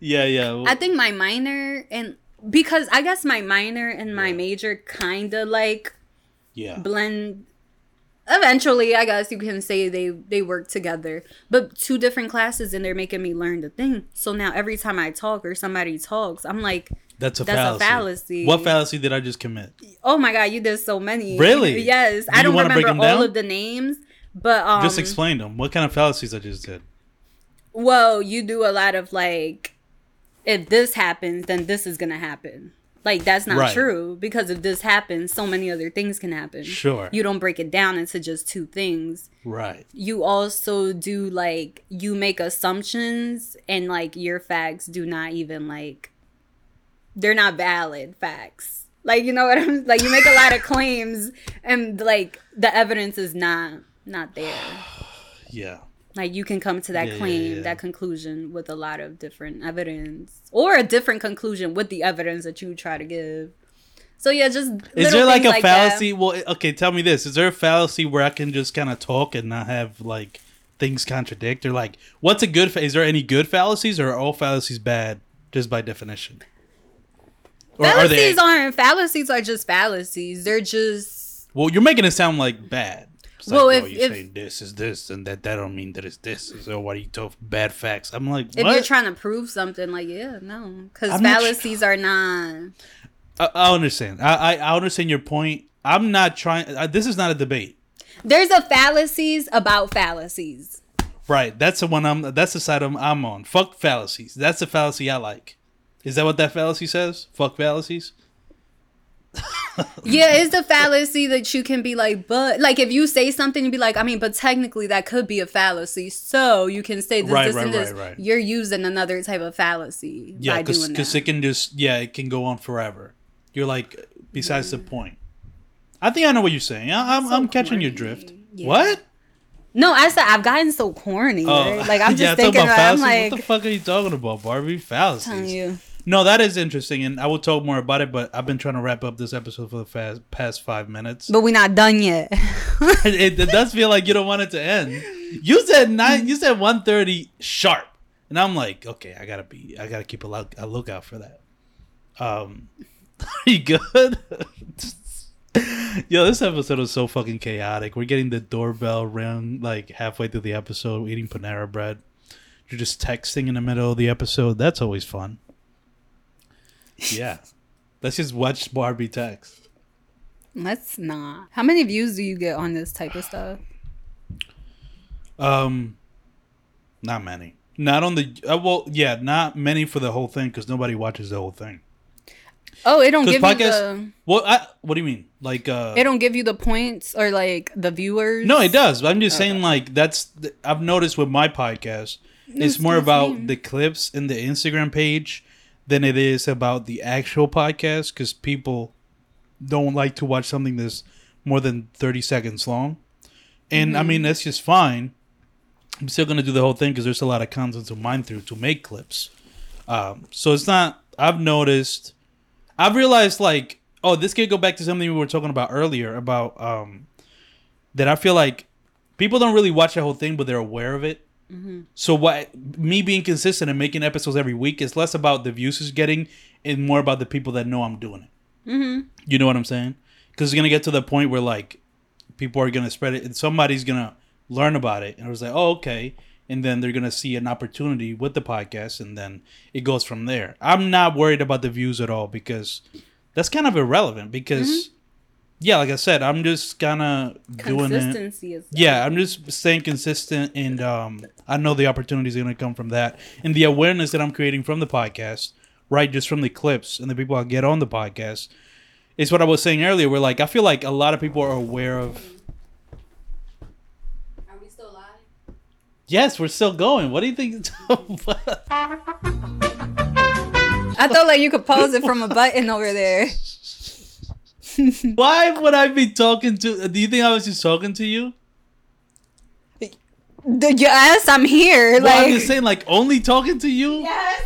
Yeah, yeah. well, I think my minor and because I guess my minor and my major kind of like yeah. blend eventually i guess you can say they they work together but two different classes and they're making me learn the thing so now every time i talk or somebody talks i'm like That's a That's a fallacy. fallacy. What fallacy did I just commit? oh my god you did so many Really? yes Do i don't remember them all down? of the names but um just explain them. What kind of fallacies I just did? well you do a lot of like if this happens then this is gonna happen like that's not Right. true because if this happens so many other things can happen Sure. you don't break it down into just two things Right. you also do like you make assumptions and like your facts do not even like they're not valid facts like you know what i'm like you make a lot of claims and like the evidence is not not there Yeah. Like you can come to that Yeah, claim yeah. that conclusion with a lot of different evidence or a different conclusion with the evidence that you try to give so yeah just Is there like a that. fallacy? Well, okay, tell me this. Is there a fallacy where I can just kind of talk and not have like things contradict? Or like, what's a good? Fa- is there any good fallacies, or are all fallacies bad just by definition? Or fallacies aren't fallacies are just fallacies they're just Well, you're making it sound like bad. It's Well, like, if- oh, you're if- saying this is this, and that that don't mean that it's this. So why do you talk bad facts? I'm like, if you're trying to prove something like yeah no because not tr- fallacies are not I, I understand. I, I I understand your point. I'm not trying. Uh, this is not a debate. there's a fallacies about fallacies Right. That's the one I'm. That's the side I'm, I'm on. Fuck fallacies. That's the fallacy I like. Is that what that fallacy says? Fuck fallacies. Yeah it's the fallacy that you can be like but like if you say something and be like i mean but technically that could be a fallacy so you can say this Right, this right, and this right, right. you're using another type of fallacy Yeah, by doing because it can just yeah it can go on forever. You're like besides the point. I think I know what you're saying. I, I'm So I'm catching your drift. Yeah. What? no i said i've gotten so corny oh, right? like i'm just Oh. yeah, thinking about about, i'm like what the fuck are you talking about, Barbie? Fallacies. No, that is interesting, and I will talk more about it. But I've been trying to wrap up this episode for the fast, past five minutes. but we're not done yet it, it does feel like you don't want it to end. You said nine. You said one thirty sharp, and I'm like, okay, I gotta be, I gotta keep a, look, a lookout for that. Um, are you good? Yo, this episode was so fucking chaotic. We're getting the doorbell ring like halfway through the episode, eating Panera bread. You're just texting in the middle of the episode. That's always fun. Yeah. Let's just watch Barbie text. let's not how many views do you get on this type of stuff Um, not many. Not on the uh, well, yeah, not many for the whole thing because nobody watches the whole thing. oh it don't give you the what? I, what do you mean? Like, uh, It don't give you the points or like the viewers. no, it does. I'm just saying, like, that's th- I've noticed with my podcast, it's more it's the about the clips in the Instagram page than it is about the actual podcast because people don't like to watch something that's more than 30 seconds long. And I mean, that's just fine. I'm still going to do the whole thing because there's a lot of content to mine through to make clips. Um, so it's not, I've noticed, I've realized like, oh, this could go back to something we were talking about earlier about um, that I feel like people don't really watch the whole thing, but they're aware of it. So what me being consistent and making episodes every week is less about the views it's getting and more about the people that know I'm doing it. Mm-hmm. You know what I'm saying? Because it's gonna get to the point where like people are gonna spread it and somebody's gonna learn about it and it was like, oh okay, and then they're gonna see an opportunity with the podcast and then it goes from there. I'm not worried about the views at all because that's kind of irrelevant because yeah, like I said, I'm just kind of doing it. Consistency is Yeah, I'm just staying consistent, and um, I know the opportunities are going to come from that, and the awareness that I'm creating from the podcast, right, just from the clips and the people I get on the podcast, is what I was saying earlier. We're like I feel like a lot of people are aware of. Are we still live? Yes, we're still going. What do you think? I thought like you could pause it from a button over there. Why would I be talking to? Do you think I was just talking to you? The- Yes, I'm here. Well, I'm just saying, like only talking to you. Yes,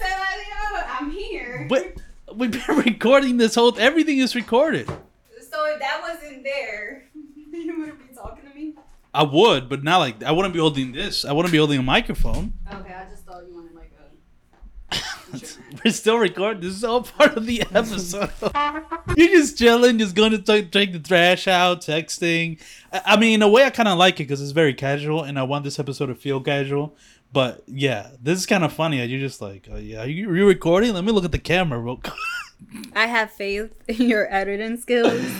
I'm here. But we've been recording this whole. Everything is recorded. So if that wasn't there, you wouldn't be talking to me. I would, but not like I wouldn't be holding this. I wouldn't be holding a microphone. Okay, I just thought you wanted like a. We're still recording. This is all part of the episode. You're just chilling, just going to t- take the trash out, texting. I, I mean, in a way, I kind of like it because it's very casual, and I want this episode to feel casual. But yeah, this is kind of funny. You're just like, oh, yeah, you, you recording? Let me look at the camera real quick. I have faith in your editing skills.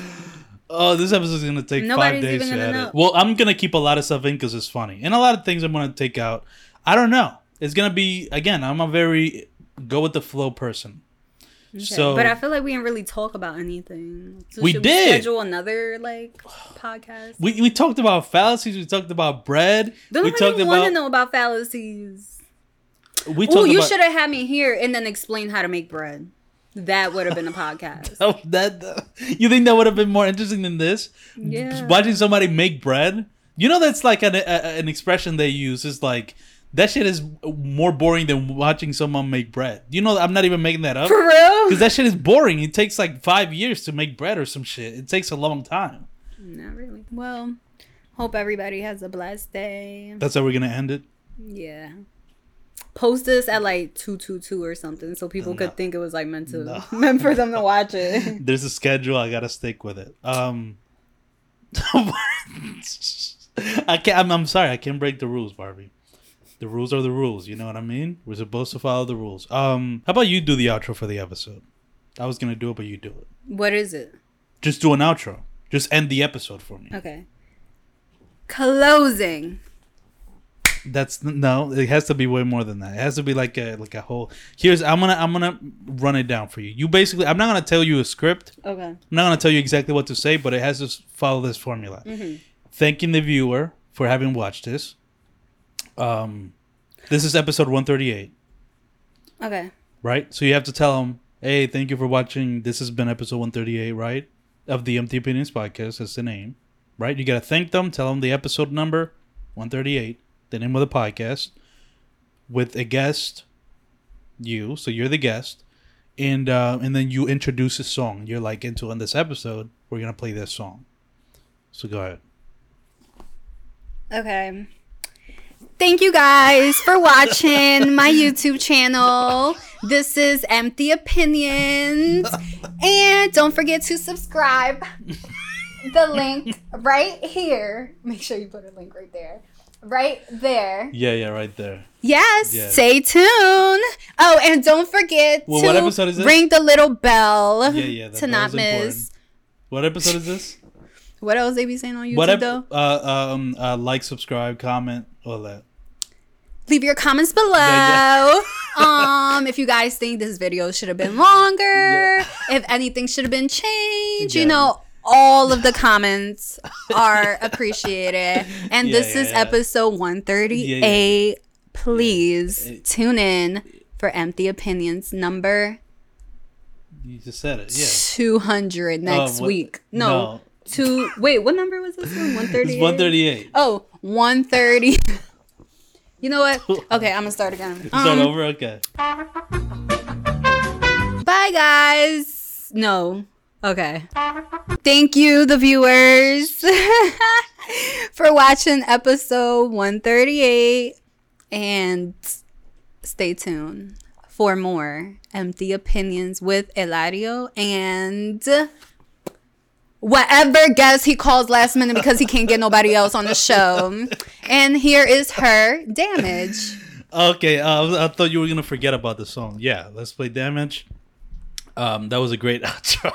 Oh, this episode is gonna take Nobody's five days to edit. know. Well, I'm gonna keep a lot of stuff in because it's funny, and a lot of things I'm gonna take out. I don't know. It's gonna be again. I'm a very go with the flow person. So, but I feel like we didn't really talk about anything. So We should did. schedule another like podcast. we, we talked about fallacies. We talked about bread. Don't we talked want to know about fallacies. We Oh, you about should have had me here and then explain how to make bread. That would have been a podcast. Oh, that you think that would have been more interesting than this? Yeah. Watching somebody make bread. You know that's like an a, an expression they use. Is like that shit is more boring than watching someone make bread. You know, I'm not even making that up. For real? Because that shit is boring. It takes like five years to make bread or some shit. It takes a long time. Not really. Well, hope everybody has a blessed day. That's how we're gonna end it. Yeah. Post this at like two two two or something, so people No. could think it was like meant to No. meant for them to watch it. There's a schedule. I gotta stick with it. Um, I can't. I'm, I'm sorry. I can't break the rules, Barbie. The rules are the rules. You know what I mean? We're supposed to follow the rules. Um, how about you do the outro for the episode? I was gonna do it, but you do it. What is it? Just do an outro. Just end the episode for me. Okay. Closing. That's no. It has to be way more than that. It has to be like a like a whole. Here's I'm gonna I'm gonna run it down for you. You basically I'm not gonna tell you a script. Okay. I'm not gonna tell you exactly what to say, but it has to follow this formula. Mm-hmm. Thanking the viewer for having watched this. Um, this is episode 138, Okay. right? So you have to tell them, "Hey, thank you for watching. This has been episode 138, right? Of the Empty Opinions podcast. That's the name, right? You gotta thank them. Tell them the episode number, 138, the name of the podcast, with a guest, you. So you're the guest, and uh, and then you introduce a song. You're like into in this episode. We're gonna play this song. So go ahead. Okay. Thank you guys for watching my YouTube channel. This is Empty Opinions. And don't forget to subscribe. The link right here. Make sure you put a link right there. Right there. Yeah, yeah, right there. Yes, Yeah. stay tuned. Oh, and don't forget Well, to ring the little bell Yeah, yeah, to not was important. miss. What episode is this? What else they be saying on YouTube What ep- though? uh, um, uh, like, subscribe, comment, all that. leave your comments below. Yeah, um, if you guys think this video should have been longer, if anything should have been changed, Yeah. you know, all of the comments are appreciated. And Yeah, this yeah, is yeah. episode 138. Please tune in for Empty Opinions number You just said it. Yeah. 200 next what- week. No, no. two. Wait, what number was this one? 138? 138. Oh, 130. you know what? Okay, I'm gonna start again. Start Um, over? Okay. Bye, guys. No. Okay. Thank you, the viewers, for watching episode 138. And stay tuned for more empty opinions with Eladio and whatever guest he calls last minute because he can't get nobody else on the show. And here is H.E.R. damage. Okay. Uh, I thought you were gonna forget about the song. Yeah. Let's play damage. Um, that was a great outro.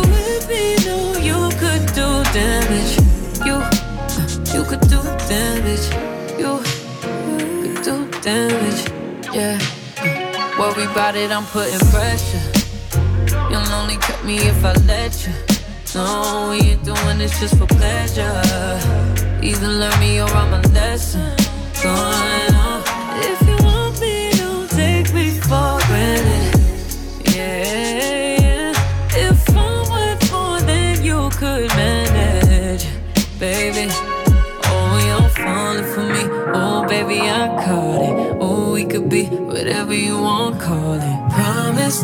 damage. You, uh, you could do damage. You could do damage. Yeah. Uh, worry about it, I'm putting pressure. You'll only cut me if I let you. No, we ain't doing this just for pleasure. Either learn me or I'm a lesson. Going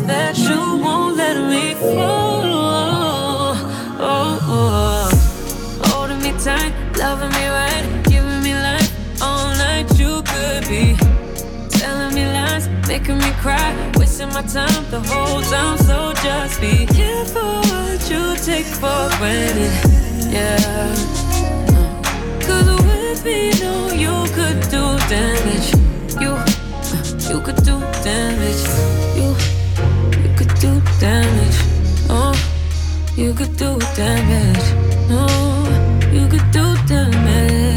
That you won't let me fall. Oh, oh. Holding me tight, loving me right, giving me life all night. You could be telling me lies, making me cry, wasting my time the whole time. So just be careful what you take for granted. Yeah. Cause with me, no, you could do damage. You, you could do damage. You, damage. Oh, you could do damage. Oh, you could do damage.